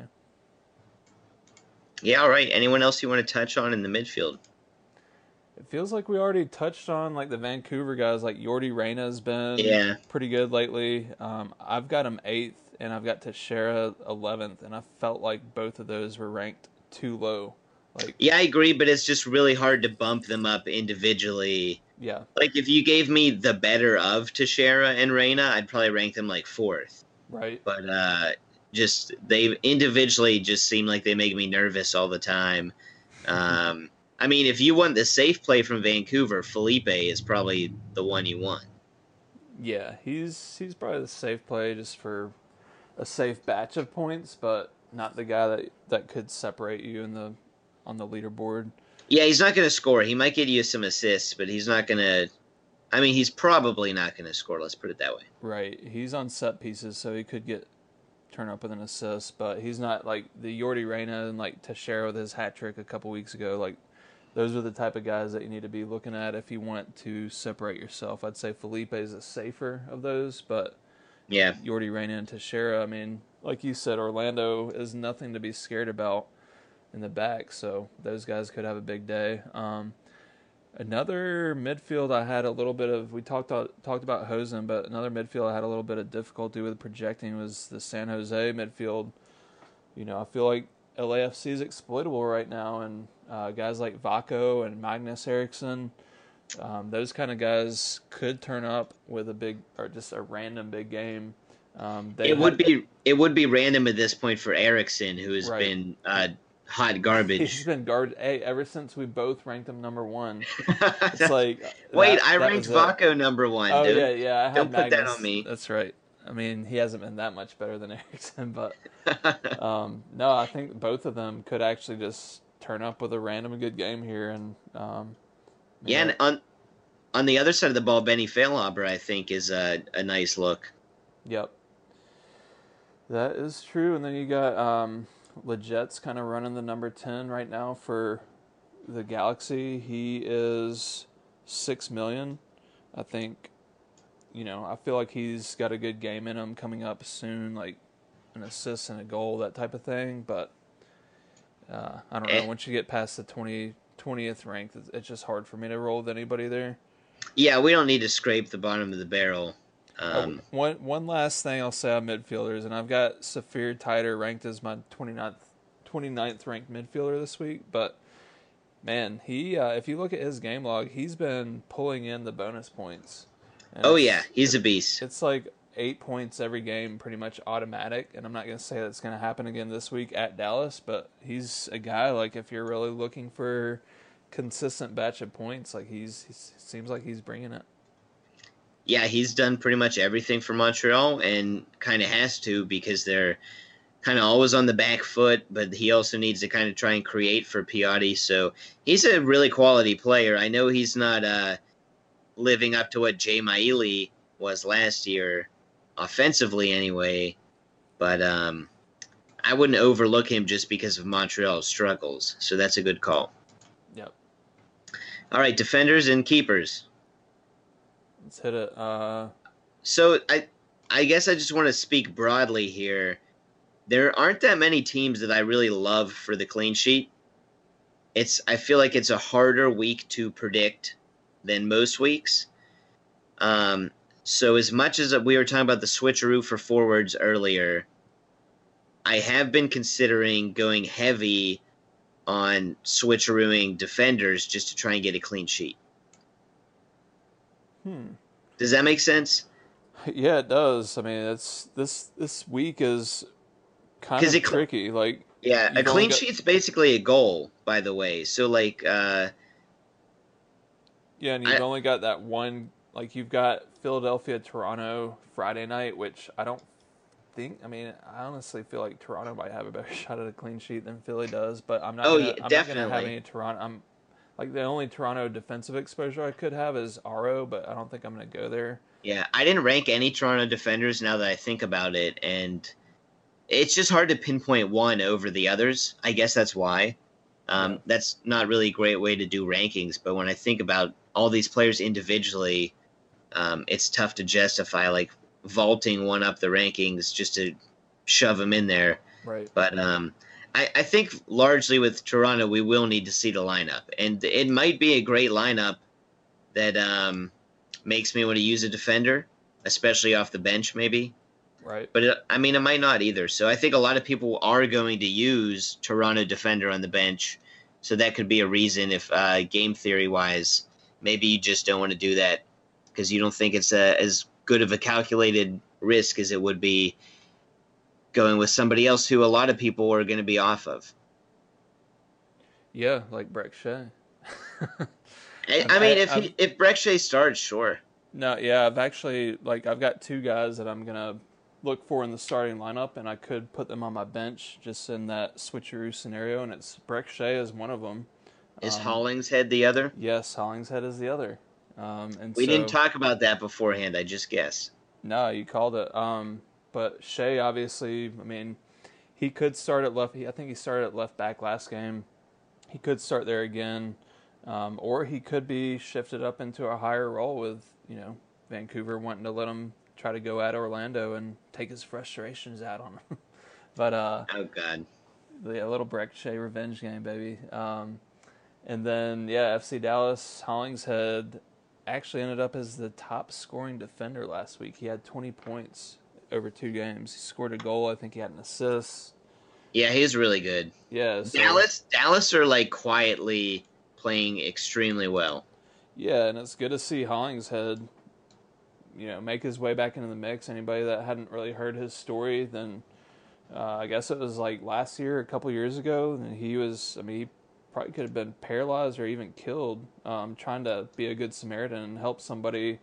Yeah. All right. Anyone else you want to touch on in the midfield? It feels like we already touched on like the Vancouver guys. Like Yordy Reyna has been yeah. pretty good lately. Um, I've got him eighth, and I've got Teixeira eleventh, and I felt like both of those were ranked too low. Like, yeah, I agree, but it's just really hard to bump them up individually yeah. Like if you gave me the better of Teixeira and Reyna, I'd probably rank them like fourth. Right. But uh just they individually just seem like they make me nervous all the time. Um I mean, if you want the safe play from Vancouver, Felipe is probably the one you want. Yeah, he's he's probably the safe play just for a safe batch of points, but not the guy that that could separate you in the on the leaderboard. Yeah, he's not going to score. He might get you some assists, but he's not going to. I mean, he's probably not going to score. Let's put it that way. Right. He's on set pieces, so he could get turn up with an assist, but he's not like the Yordy Reyna and like Teixeira with his hat trick a couple weeks ago. Like those are the type of guys that you need to be looking at if you want to separate yourself. I'd say Felipe is a safer of those, but yeah, Yordy Reyna and Teixeira. I mean, like you said, Orlando is nothing to be scared about in the back. So those guys could have a big day. Um, another midfield I had a little bit of we talked talked about Hoesen, but another midfield I had a little bit of difficulty with projecting was the San Jose midfield. You know, I feel like LAFC is exploitable right now, and uh, guys like Vako and Magnus Eriksson, um, those kind of guys could turn up with a big or just a random big game. Um, it would be it would be random at this point for Eriksson, who has right. been uh, hot garbage. He's been guard hey, ever since we both ranked him number one. It's like wait, that, I that ranked Vako number one. Oh dude. yeah, yeah. Don't Magnus. put that on me. That's right. I mean, he hasn't been that much better than Eriksson, but um, no, I think both of them could actually just turn up with a random good game here, and um, yeah, and on on the other side of the ball, Benny Feilhaber, I think, is a a nice look. Yep, that is true. And then you got um, kind of running the number 10 right now for the Galaxy. He is 6 million. I think, you know, I feel like he's got a good game in him coming up soon, like an assist and a goal, that type of thing. But uh, I don't know. Eh. Once you get past the 20, 20th rank, it's just hard for me to roll with anybody there. Yeah, we don't need to scrape the bottom of the barrel. Um, oh, one one last thing I'll say on midfielders, and I've got Saphir Taider ranked as my 29th, 29th ranked midfielder this week, but man, he uh, if you look at his game log, he's been pulling in the bonus points. oh yeah, he's a beast. It's like eight points every game, pretty much automatic. And I'm not going to say that's going to happen again this week at Dallas, but he's a guy like if you're really looking for consistent batch of points, like he's he seems like he's bringing it. Yeah, he's done pretty much everything for Montreal, and kind of has to because they're kind of always on the back foot. But he also needs to kind of try and create for Piatti. So he's a really quality player. I know he's not uh, living up to what Dzemaili was last year offensively anyway. But um, I wouldn't overlook him just because of Montreal's struggles. So that's a good call. Yep. All right, defenders and keepers. Let's hit it. Uh... So I, I guess I just want to speak broadly here. There aren't that many teams that I really love for the clean sheet. It's I feel like it's a harder week to predict than most weeks. Um, so as much as we were talking about the switcheroo for forwards earlier, I have been considering going heavy on switcherooing defenders just to try and get a clean sheet. Hmm. Does that make sense? Yeah, it does. I mean, it's this this week is kind of it, tricky. Like, yeah, a clean got... sheet's basically a goal, by the way. So, like, uh, yeah, and you've I, only got that one like you've got Philadelphia, Toronto Friday night, which I don't think. I mean, I honestly feel like Toronto might have a better shot at a clean sheet than Philly does. But I'm not. Oh gonna, yeah, I'm definitely. not gonna have any Toronto. I'm like the only Toronto defensive exposure I could have is Auro, but I don't think I'm gonna go there. Yeah, I didn't rank any Toronto defenders. Now that I think about it, and it's just hard to pinpoint one over the others. I guess that's why. Um. That's not really a great way to do rankings. But when I think about all these players individually, um, it's tough to justify like vaulting one up the rankings just to shove them in there. Right. But um, I, I think largely with Toronto, we will need to see the lineup, and it might be a great lineup that um, makes me want to use a defender, especially off the bench, maybe. Right. But it, I mean, it might not either. So I think a lot of people are going to use Toronto defender on the bench. So that could be a reason if uh, game theory wise, maybe you just don't want to do that because you don't think it's a, as good of a calculated risk as it would be going with somebody else who a lot of people are going to be off of. Yeah, like Brek Shea. I, I, mean, if he, if Brek Shea starts, sure. No, yeah, I've actually like I've got two guys that I'm gonna look for in the starting lineup, and I could put them on my bench just in that switcheroo scenario, and it's Brek Shea is one of them. Is um, Hollingshead the other? Yes, Hollingshead is the other. Um, and we so, didn't talk about that beforehand. I just guess. No, you called it. Um, but Shea, obviously, I mean, he could start at left. I think he started at left back last game. He could start there again, um, or he could be shifted up into a higher role with you know Vancouver wanting to let him try to go at Orlando and take his frustrations out on him. but uh, oh god, the little Brek Shea revenge game, baby. Um, and then yeah, FC Dallas Hollingshead actually ended up as the top scoring defender last week. He had 20 points over two games. He scored a goal. I think he had an assist. Yeah, he's really good. Yeah, so, Dallas, Dallas are like quietly playing extremely well. Yeah, and it's good to see Hollingshead, you know, make his way back into the mix. Anybody that hadn't really heard his story, then uh, I guess it was like last year, a couple years ago, and he was. I mean, he probably could have been paralyzed or even killed um, trying to be a good Samaritan and help somebody.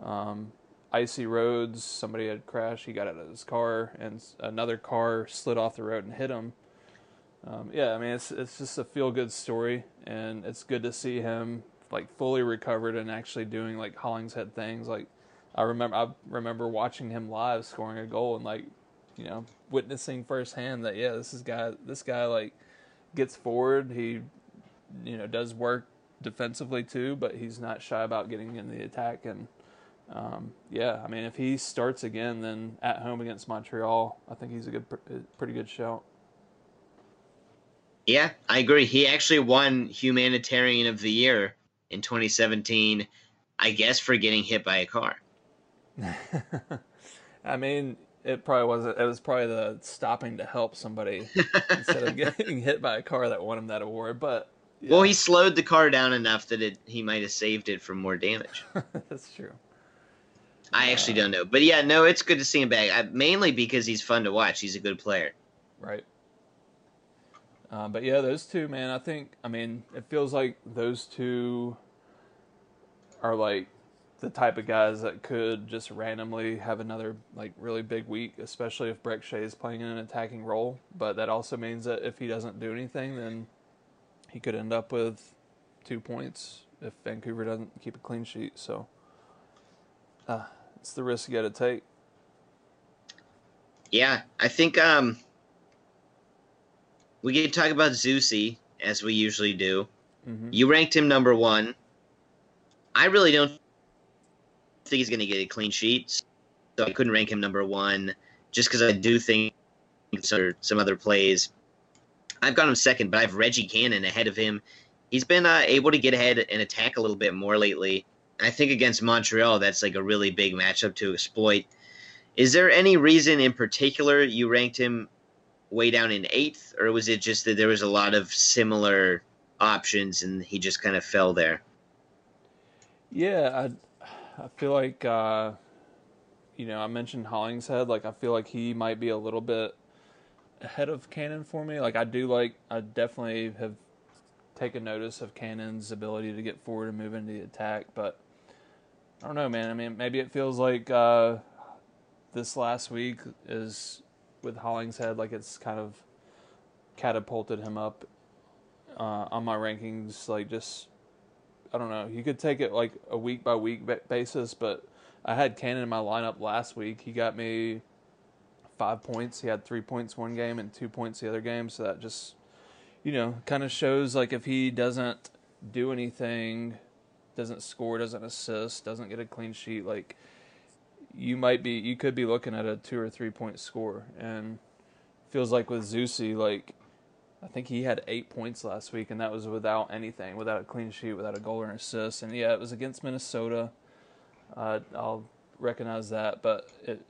Um, icy roads, somebody had crashed, he got out of his car, and another car slid off the road and hit him. Um, yeah, I mean it's it's just a feel good story, and it's good to see him like fully recovered and actually doing like Hollingshead things. Like I remember I remember watching him live scoring a goal and like you know witnessing firsthand that yeah this is guy this guy like gets forward. He, you know, does work defensively too, but he's not shy about getting in the attack. And um, yeah, I mean, if he starts again, then at home against Montreal, I think he's a good, pretty good shout. Yeah, I agree. He actually won Humanitarian of the Year in 2017, I guess, for getting hit by a car. I mean, it probably wasn't. It was probably the stopping to help somebody instead of getting hit by a car that won him that award. But yeah. well, he slowed the car down enough that it he might have saved it from more damage. That's true. I actually don't know, but yeah, no, it's good to see him back. I, mainly because he's fun to watch. He's a good player. Right. Uh, but yeah, those two, man. I think. I mean, it feels like those two are like the type of guys that could just randomly have another like really big week, especially if Brek Shea is playing in an attacking role. But that also means that if he doesn't do anything, then he could end up with two points if Vancouver doesn't keep a clean sheet. So uh, it's the risk you got to take. Yeah, I think um, we can talk about Zusi as we usually do. Mm-hmm. You ranked him number one. I really don't think he's going to get a clean sheet, so I couldn't rank him number one just because I do think some other plays. I've got him second, but I have Reggie Cannon ahead of him. He's been uh, able to get ahead and attack a little bit more lately. I think against Montreal, that's like a really big matchup to exploit. Is there any reason in particular you ranked him way down in eighth, or was it just that there was a lot of similar options and he just kind of fell there? Yeah, I feel like uh, you know I mentioned Hollingshead. Like I feel like he might be a little bit ahead of Cannon for me. Like I do like I definitely have taken notice of Cannon's ability to get forward and move into the attack, but I don't know, man. I mean, maybe it feels like uh, this last week is with Hollingshead, like it's kind of catapulted him up uh, on my rankings, like just I don't know. You could take it like a week by week basis, but I had Cannon in my lineup last week. He got me five points. He had three points one game and two points the other game. So that just, you know, kind of shows like if he doesn't do anything, doesn't score, doesn't assist, doesn't get a clean sheet, like you might be, you could be looking at a two or three point score. And feels like with Zusi, like I think he had eight points last week, and that was without anything, without a clean sheet, without a goal or an assist. And yeah, it was against Minnesota. Uh, I'll recognize that, but it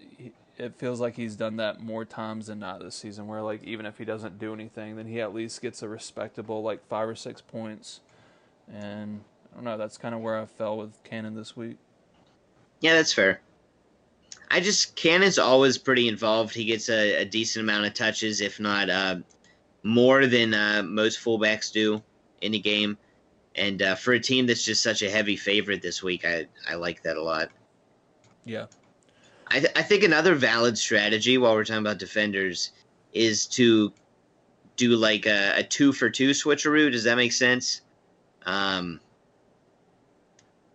it feels like he's done that more times than not this season. Where like even if he doesn't do anything, then he at least gets a respectable like five or six points. And I don't know. That's kind of where I fell with Cannon this week. Yeah, that's fair. I just Cannon's always pretty involved. He gets a, a decent amount of touches, if not uh, more than uh, most fullbacks do in a game. And uh, for a team that's just such a heavy favorite this week, I, I like that a lot. Yeah. I, th- I think another valid strategy while we're talking about defenders is to do like a, a two for two switcheroo. Does that make sense? Um,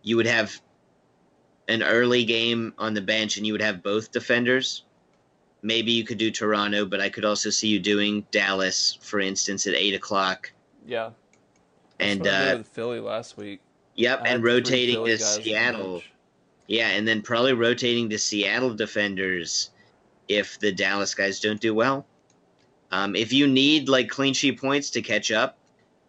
you would have an early game on the bench and you would have both defenders maybe you could do Toronto, but I could also see you doing Dallas, for instance, at eight o'clock. Yeah. That's and uh, with Philly last week. Yep, and rotating to Seattle. Yeah, and then probably rotating to Seattle defenders if the Dallas guys don't do well. Um, if you need like clean sheet points to catch up,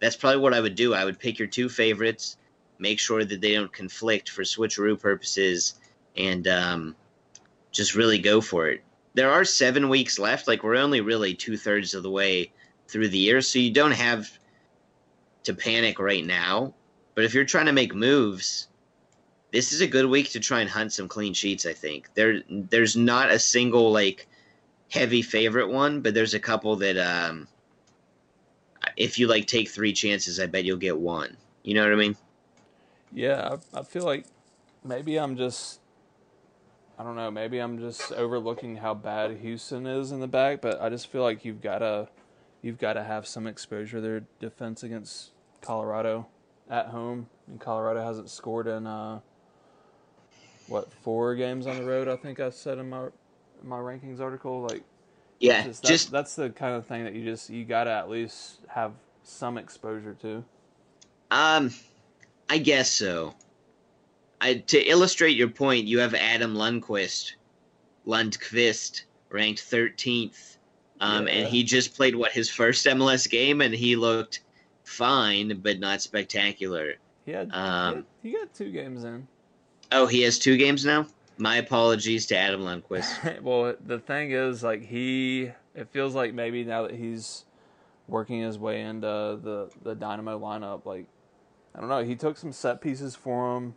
that's probably what I would do. I would pick your two favorites, make sure that they don't conflict for switcheroo purposes, and um, just really go for it there are seven weeks left. Like we're only really two thirds of the way through the year, so you don't have to panic right now. But if you're trying to make moves, this is a good week to try and hunt some clean sheets. I think there there's not a single like heavy favorite one, but there's a couple that um, if you like take three chances, I bet you'll get one. You know what I mean? Yeah, I, I feel like maybe I'm just I don't know. Maybe I'm just overlooking how bad Houston is in the back, but I just feel like you've got to you've got to have some exposure their defense against Colorado at home. And Colorado hasn't scored in uh, what four games on the road. I think I said in my in my rankings article. Like, yeah, just, just that's the kind of thing that you just you got to at least have some exposure to. Um, I guess so. I, to illustrate your point, you have Adam Lundqvist, Lundqvist, ranked 13th. Um, yeah. And he just played, what, his first MLS game, and he looked fine, but not spectacular. He, had, um, he got two games in. Oh, he has two games now? My apologies to Adam Lundqvist. well, the thing is, like he, it feels like maybe now that he's working his way into the the Dynamo lineup, like I don't know, he took some set pieces for him.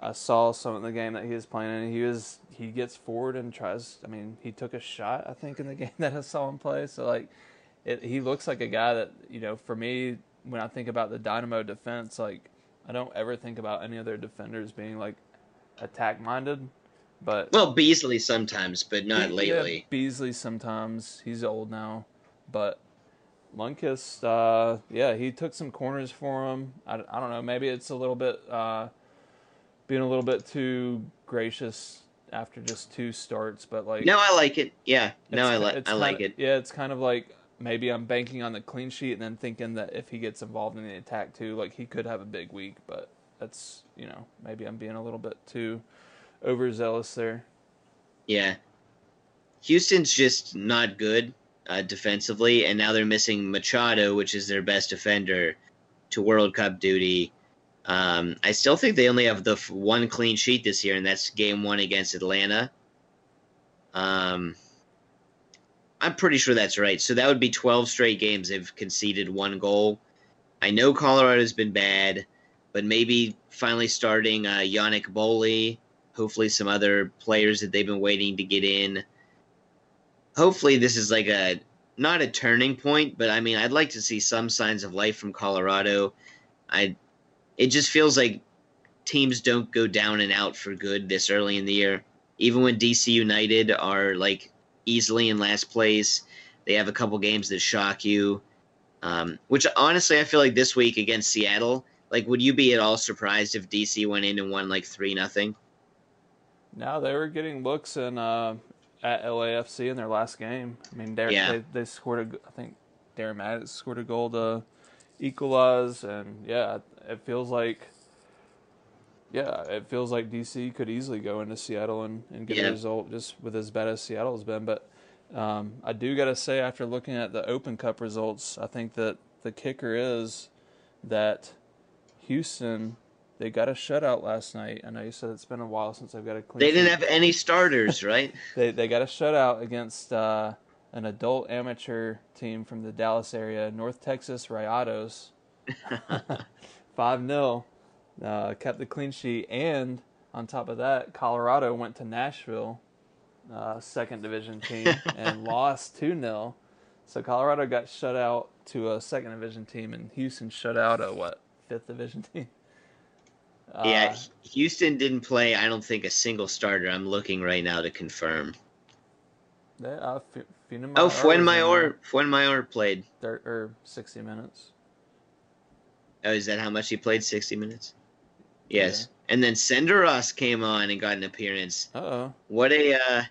I saw some of the game that he was playing and he was he gets forward and tries. I mean, he took a shot I think in the game that I saw him play. So like, it, he looks like a guy that you know. For me, when I think about the Dynamo defense, like I don't ever think about any other defenders being like attack minded. But well, Beasley sometimes, but not lately. Yeah, Beasley sometimes. He's old now, but Lundqvist, uh, yeah, he took some corners for him. I, I don't know. Maybe it's a little bit uh, being a little bit too gracious after just two starts, but like no, I like it. Yeah, no, I like I like it. Yeah, it's kind of like maybe I'm banking on the clean sheet and then thinking that if he gets involved in the attack too, like he could have a big week. But that's you know maybe I'm being a little bit too overzealous there. Yeah. Houston's just not good uh, defensively, and now they're missing Machado, which is their best defender, to World Cup duty. Um, I still think they only have the f- one clean sheet this year, and that's game one against Atlanta. Um, I'm pretty sure that's right. So that would be 12 straight games they've conceded one goal. I know Colorado's been bad, but maybe finally starting uh, Yannick Boli hopefully some other players that they've been waiting to get in. Hopefully this is like a not a turning point, but I mean I'd like to see some signs of life from Colorado. I it just feels like teams don't go down and out for good this early in the year. Even when DC United are like easily in last place, they have a couple games that shock you. Um, which honestly, I feel like this week against Seattle, like, would you be at all surprised if DC went in and won like three nothing? No, they were getting looks in uh, at LAFC in their last game. I mean, yeah. they they scored a. I think Darren Mattocks scored a goal to equalize, and yeah, it feels like. Yeah, it feels like DC could easily go into Seattle and, and get yeah. a result just with as bad as Seattle's been. But um, I do got to say, after looking at the Open Cup results, I think that the kicker is that Houston they got a shutout last night. I know you said it's been a while since I've got a clean. They didn't have any starters, right? they they got a shutout against uh, an adult amateur team from the Dallas area, North Texas Rayados. Five 0 uh, kept the clean sheet, and on top of that, Colorado went to Nashville, uh, second division team, and lost two 0 So Colorado got shut out to a second division team, and Houston shut out a what fifth division team. Uh, yeah, Houston didn't play. I don't think a single starter. I'm looking right now to confirm. They, uh, F- oh, Fuenmayor, Fuenmayor played. Thir- or sixty minutes. Oh, is that how much he played? Sixty minutes. Yes, yeah. and then Senderos came on and got an appearance. oh. What a uh,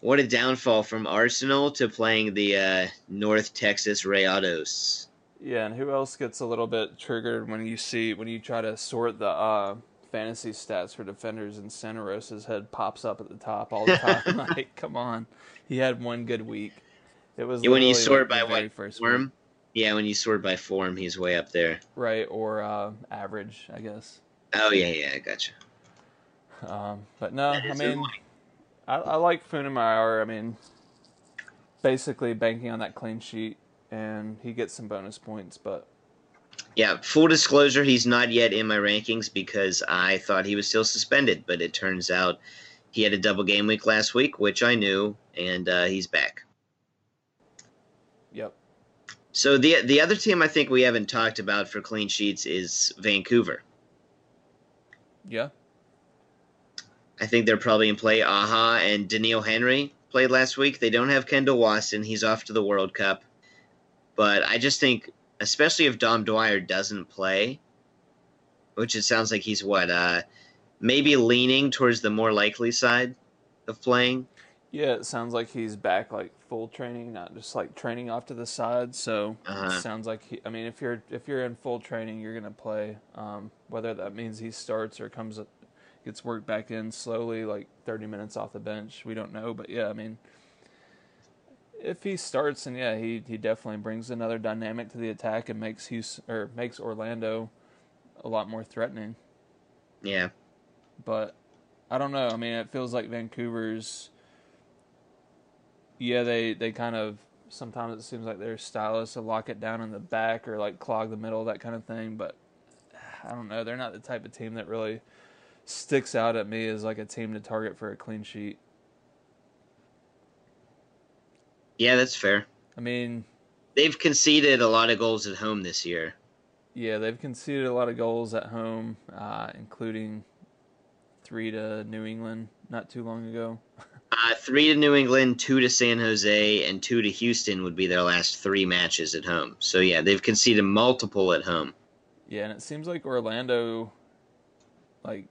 what a downfall from Arsenal to playing the uh, North Texas Rayados. Yeah, and who else gets a little bit triggered when you see when you try to sort the uh, fantasy stats for defenders and Senderos's head pops up at the top all the time? like, come on, he had one good week. It was yeah, when you sort like by what form. Week. Yeah, when you sort by form, he's way up there. Right, or uh, average, I guess. Oh yeah, yeah, I gotcha. Um, but no, I mean, I, I like Fuenmayor. I mean, basically banking on that clean sheet and he gets some bonus points, but yeah, full disclosure, he's not yet in my rankings because I thought he was still suspended, but it turns out he had a double game week last week, which I knew, and uh, he's back. So the the other team I think we haven't talked about for clean sheets is Vancouver. Yeah. I think they're probably in play. Aha and Doneil Henry played last week. They don't have Kendall Waston. He's off to the World Cup. But I just think, especially if Dom Dwyer doesn't play, which it sounds like he's what, uh, maybe leaning towards the more likely side of playing. Yeah, it sounds like he's back like full training, not just like training off to the side. So uh-huh. it sounds like he. I mean, if you're if you're in full training, you're gonna play. Um, whether that means he starts or comes, gets worked back in slowly, like 30 minutes off the bench, we don't know. But yeah, I mean, if he starts, and yeah, he he definitely brings another dynamic to the attack and makes Houston or makes Orlando a lot more threatening. Yeah, but I don't know. I mean, it feels like Vancouver's. Yeah, they they kind of sometimes it seems like their style is to lock it down in the back or like clog the middle, that kind of thing. But I don't know. They're not the type of team that really sticks out at me as like a team to target for a clean sheet. Yeah, that's fair. I mean, they've conceded a lot of goals at home this year. Yeah, they've conceded a lot of goals at home, uh, including three to New England not too long ago. Uh, three to New England, two to San Jose, and two to Houston would be their last three matches at home. So yeah, they've conceded multiple at home. Yeah, and it seems like Orlando, like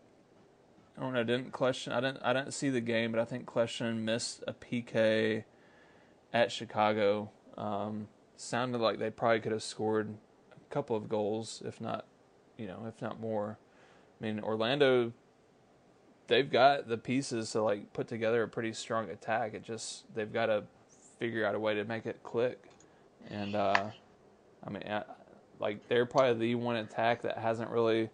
I don't know, didn't question. I didn't. I didn't see the game, but I think Kljestan missed a PK at Chicago. Um, sounded like they probably could have scored a couple of goals, if not, you know, if not more. I mean, Orlando, they've got the pieces to like put together a pretty strong attack. It just they've got to figure out a way to make it click. And uh, I mean, I, like they're probably the one attack that hasn't really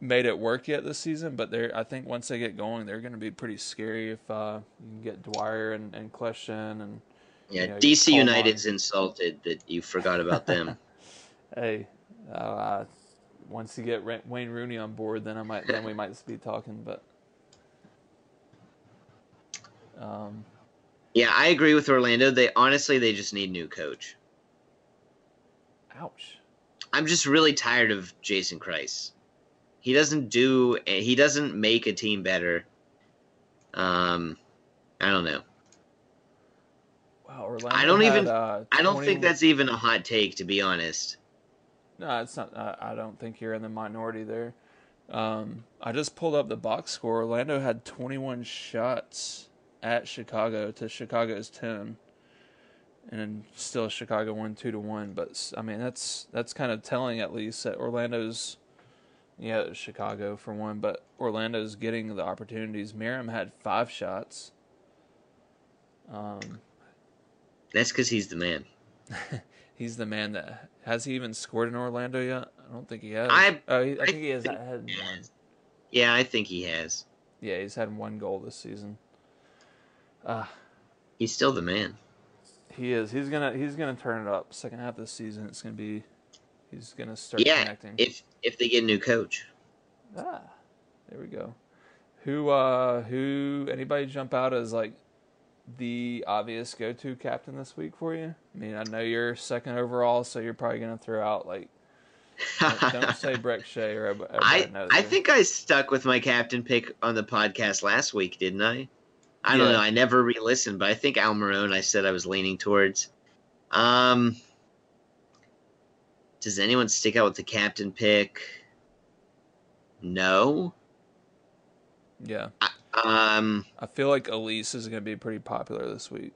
made it work yet this season, but they're I think once they get going, they're going to be pretty scary if uh, you can get Dwyer and and Kljestan and yeah, you know, DC United's on. insulted that you forgot about them. hey, uh, once you get Wayne Rooney on board, then I might then we might be talking, but. Um, yeah, I agree with Orlando. They honestly they just need new coach. Ouch. I'm just really tired of Jason Kreis. He doesn't do. He doesn't make a team better. Um, I don't know. Wow, Orlando I don't had, even. Uh, I don't think that's even a hot take, to be honest. No, it's not. I don't think you're in the minority there. Um, I just pulled up the box score. Orlando had 21 shots at Chicago to Chicago's 10, and still Chicago won two to one. But I mean, that's that's kind of telling at least that Orlando's yeah, Chicago for one, but Orlando's getting the opportunities. Meram had five shots. Um, That's because he's the man. he's the man that has he even scored in Orlando yet? I don't think he has. I, oh, he, I, I think he has think had one. Yeah, I think he has. Yeah, he's had one goal this season. Uh, he's still the man. He is. He's gonna. He's gonna turn it up. Second half of the season, it's gonna be He's gonna start yeah, connecting. if if they get a new coach. Ah, there we go. Who uh who anybody jump out as like the obvious go to captain this week for you? I mean, I know you're second overall, so you're probably gonna throw out like don't, say Brek Shea or I I think I stuck with my captain pick on the podcast last week, didn't I? I don't know. I never re-listened, but I think Almiron. I said I was leaning towards. Um, does anyone stick out with the captain pick? No. Yeah. I, um. I feel like Elis is going to be pretty popular this week.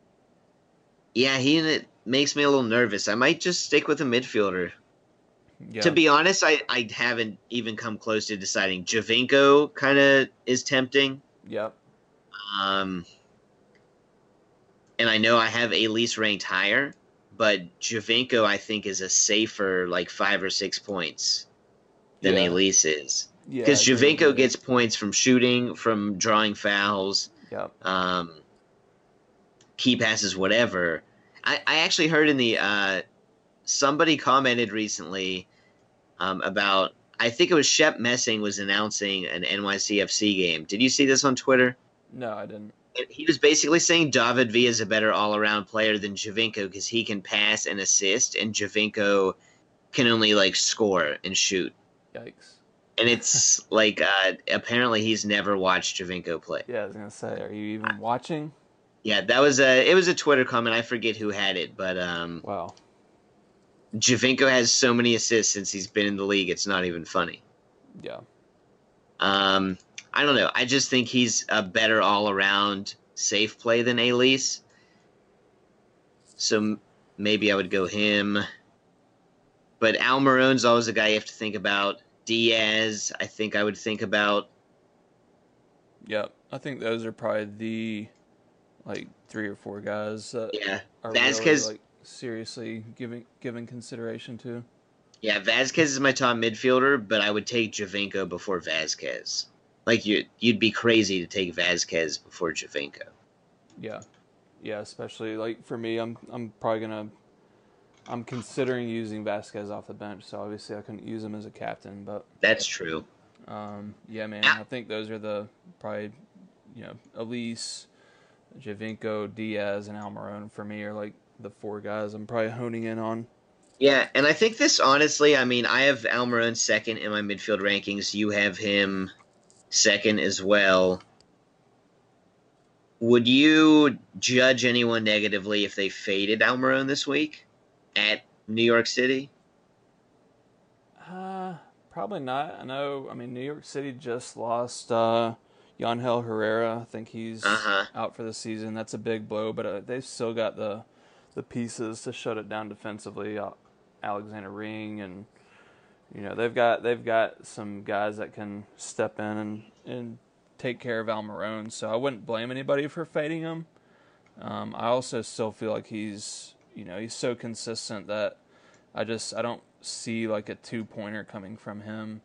Yeah, he it makes me a little nervous. I might just stick with a midfielder. Yeah. To be honest, I, I haven't even come close to deciding. Giovinco kind of is tempting. Yep. Um, and I know I have Elis ranked higher, but Giovinco I think is a safer like five or six points than yeah. Elis is. Because yeah, Giovinco gets points from shooting, from drawing fouls, yep. um, key passes, whatever. I, I actually heard in the uh, somebody commented recently um, about I think it was Shep Messing was announcing an NYCFC game. Did you see this on Twitter? No, I didn't he was basically saying David Villa is a better all around player than Giovinco because he can pass and assist, and Giovinco can only like score and shoot. Yikes! And it's like uh, apparently he's never watched Giovinco play. Yeah, I was gonna say, are you even watching? Yeah, that was a it was a Twitter comment. I forget who had it, but um, wow. Giovinco has so many assists since he's been in the league. It's not even funny. Yeah. Um, I don't know. I just think he's a better all around safe play than Elis. So maybe I would go him. But Almiron's always a guy you have to think about. Diaz, I think I would think about. Yep, I think those are probably the like three or four guys that yeah. are Vázquez, really, like seriously giving giving consideration to. Yeah, Vázquez is my top midfielder, but I would take Giovinco before Vázquez. like you you'd be crazy to take Vázquez before Giovinco. Yeah, yeah. Especially like for me, I'm I'm probably gonna. I'm considering using Vázquez off the bench, so obviously I couldn't use him as a captain. But that's true. Um, yeah, man. I think those are the probably, you know, Elis, Giovinco, Diaz, and Almiron for me are like the four guys I'm probably honing in on. Yeah, and I think this honestly, I mean, I have Almiron second in my midfield rankings. You have him second as well. Would you judge anyone negatively if they faded Almiron this week at New York City? Uh, probably not. I know. I mean, New York City just lost uh, Herrera. I think he's uh-huh. out for the season. That's a big blow, but uh, they've still got the the pieces to shut it down defensively. Uh, Alexander Ring and you know they've got they've got some guys that can step in and and take care of Almiron. So I wouldn't blame anybody for fading him. Um, I also still feel like he's you know he's so consistent that I just I don't see like a two pointer coming from him.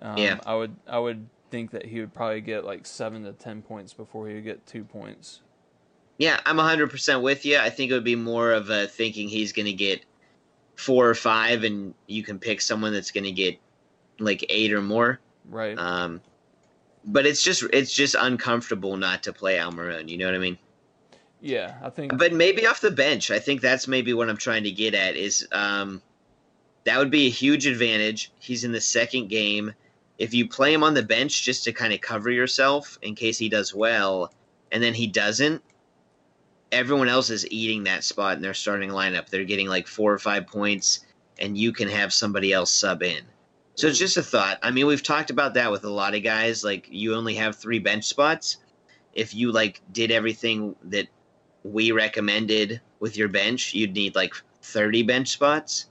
Um, yeah. I would I would think that he would probably get like seven to ten points before he would get two points. Yeah, I'm 100% with you. I think it would be more of a thinking he's going to get four or five, and you can pick someone that's going to get like eight or more. Right. Um, but it's just it's just uncomfortable not to play Almiron. You know what I mean? Yeah, I think. But maybe off the bench. I think that's maybe what I'm trying to get at is um, that would be a huge advantage. He's in the second game. If you play him on the bench just to kind of cover yourself in case he does well, and then he doesn't, everyone else is eating that spot in their starting lineup. They're getting like four or five points, and you can have somebody else sub in. So it's just a thought. I mean, we've talked about that with a lot of guys. Like you only have three bench spots. If you like did everything that we recommended with your bench, you'd need like 30 bench spots.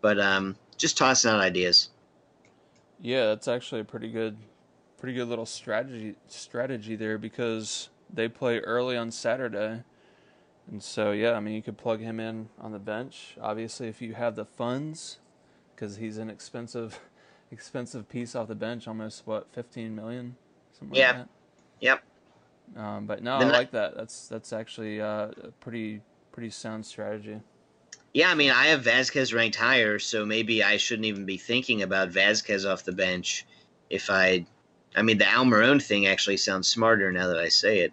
But um, just tossing out ideas. Yeah, that's actually a pretty good, pretty good little strategy strategy there because they play early on Saturday, and so yeah, I mean you could plug him in on the bench. Obviously, if you have the funds, because he's an expensive, expensive piece off the bench, almost what 15 million, something yeah. like. Yep. Um, but no, Then I I- like that. That's that's actually uh, a pretty pretty sound strategy. Yeah, I mean, I have Vázquez ranked higher, so maybe I shouldn't even be thinking about Vázquez off the bench. If I, I mean, the Almiron thing actually sounds smarter now that I say it.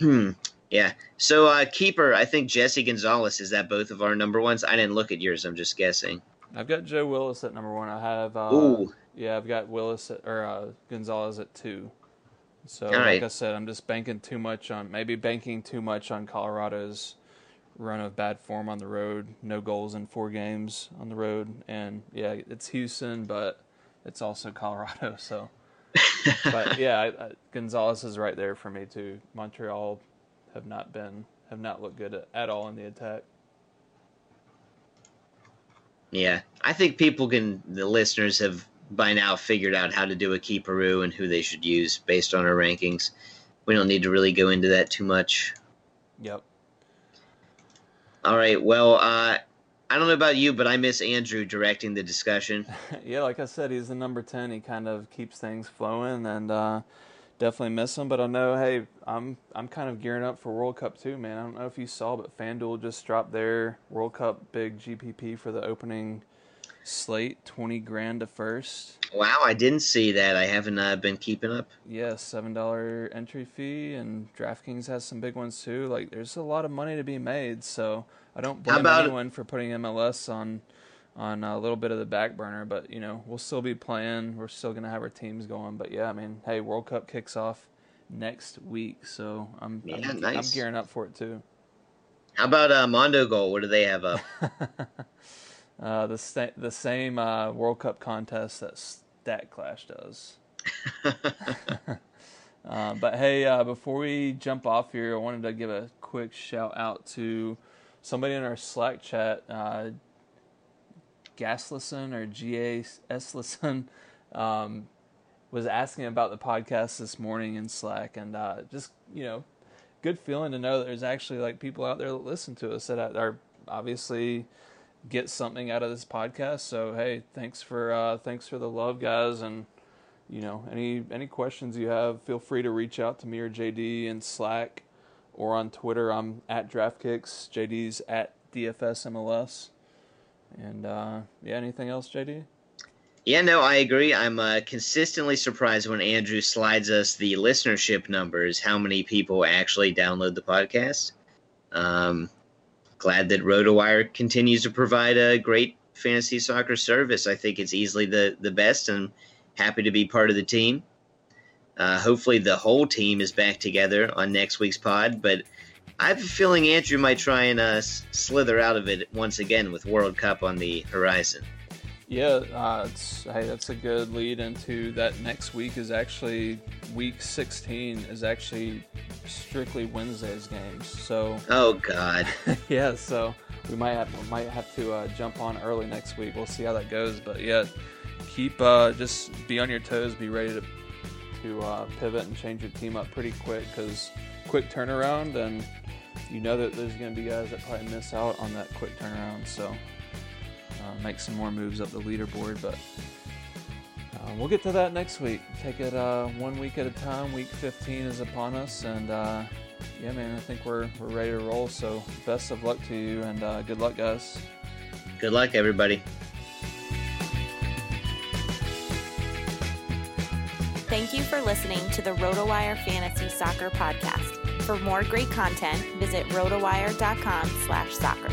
yeah. yeah. So uh, keeper, I think Jesse Gonzalez is that both of our number ones. I didn't look at yours. I'm just guessing. I've got Joe Willis at number one. I have uh, Ooh. yeah, I've got Willis at, or uh, Gonzalez at two. So like. I said, I'm just banking too much on maybe banking too much on Colorado's run of bad form on the road. No goals in four games on the road, and yeah, it's Houston, but it's also Colorado. So, but yeah, I, I, Gonzalez is right there for me too. Montreal have not been have not looked good at, at all in the attack. Yeah, I think people can. The listeners have by now figured out how to do a key Peru and who they should use based on our rankings. We don't need to really go into that too much. Yep. All right. Well, uh, I don't know about you, but I miss Andrew directing the discussion. yeah, like I said, he's the number ten. He kind of keeps things flowing, and uh, definitely miss him. But I know, hey, I'm I'm kind of gearing up for World Cup too, man. I don't know if you saw, but FanDuel just dropped their World Cup big GPP for the opening slate, twenty grand to first. Wow, I didn't see that. I haven't uh, been keeping up. Yeah, seven dollar entry fee, and DraftKings has some big ones too. Like, there's a lot of money to be made, so I don't blame about- anyone for putting MLS on on a little bit of the back burner. But you know, we'll still be playing. We're still gonna have our teams going. But yeah, I mean, hey, World Cup kicks off next week, so I'm Yeah, I'm, nice. I'm gearing up for it too. How about uh, Mondogoal? What do they have up? Uh, the sa- the same uh, World Cup contest that Stat Clash does. Uh, but hey, uh, before we jump off here, I wanted to give a quick shout out to somebody in our Slack chat, uh, Gaslison or G A S Listen, um, was asking about the podcast this morning in Slack, and uh, just you know, good feeling to know that there's actually like people out there that listen to us that are obviously get something out of this podcast. So hey, thanks for uh, thanks for the love, guys, and you know, any any questions you have, feel free to reach out to me or JD in Slack or on Twitter. I'm at DraftKicks. JD's at DFSMLS. And uh, yeah, anything else, JD? Yeah, no, I agree. I'm uh, consistently surprised when Andrew slides us the listenership numbers, how many people actually download the podcast. Um, glad that RotoWire continues to provide a great fantasy soccer service. I think it's easily the, the best, and happy to be part of the team. Uh, hopefully, the whole team is back together on next week's pod, but I have a feeling Andrew might try and uh, slither out of it once again with World Cup on the horizon. Yeah, uh, hey, that's a good lead into that. Next week is actually week 16 is actually strictly Wednesday's games. So oh god, yeah. So we might have we might have to uh, jump on early next week. We'll see how that goes. But yeah, keep uh, just be on your toes. Be ready to to uh, pivot and change your team up pretty quick because quick turnaround and you know that there's going to be guys that probably miss out on that quick turnaround. So uh, make some more moves up the leaderboard. But uh, we'll get to that next week. Take it uh, one week at a time. Week 15 is upon us, and uh, yeah, man, I think we're we're ready to roll. So best of luck to you, and uh, good luck, guys. Good luck, everybody. Thank you for listening to the RotoWire Fantasy Soccer Podcast. For more great content, visit rotowire.com slash soccer.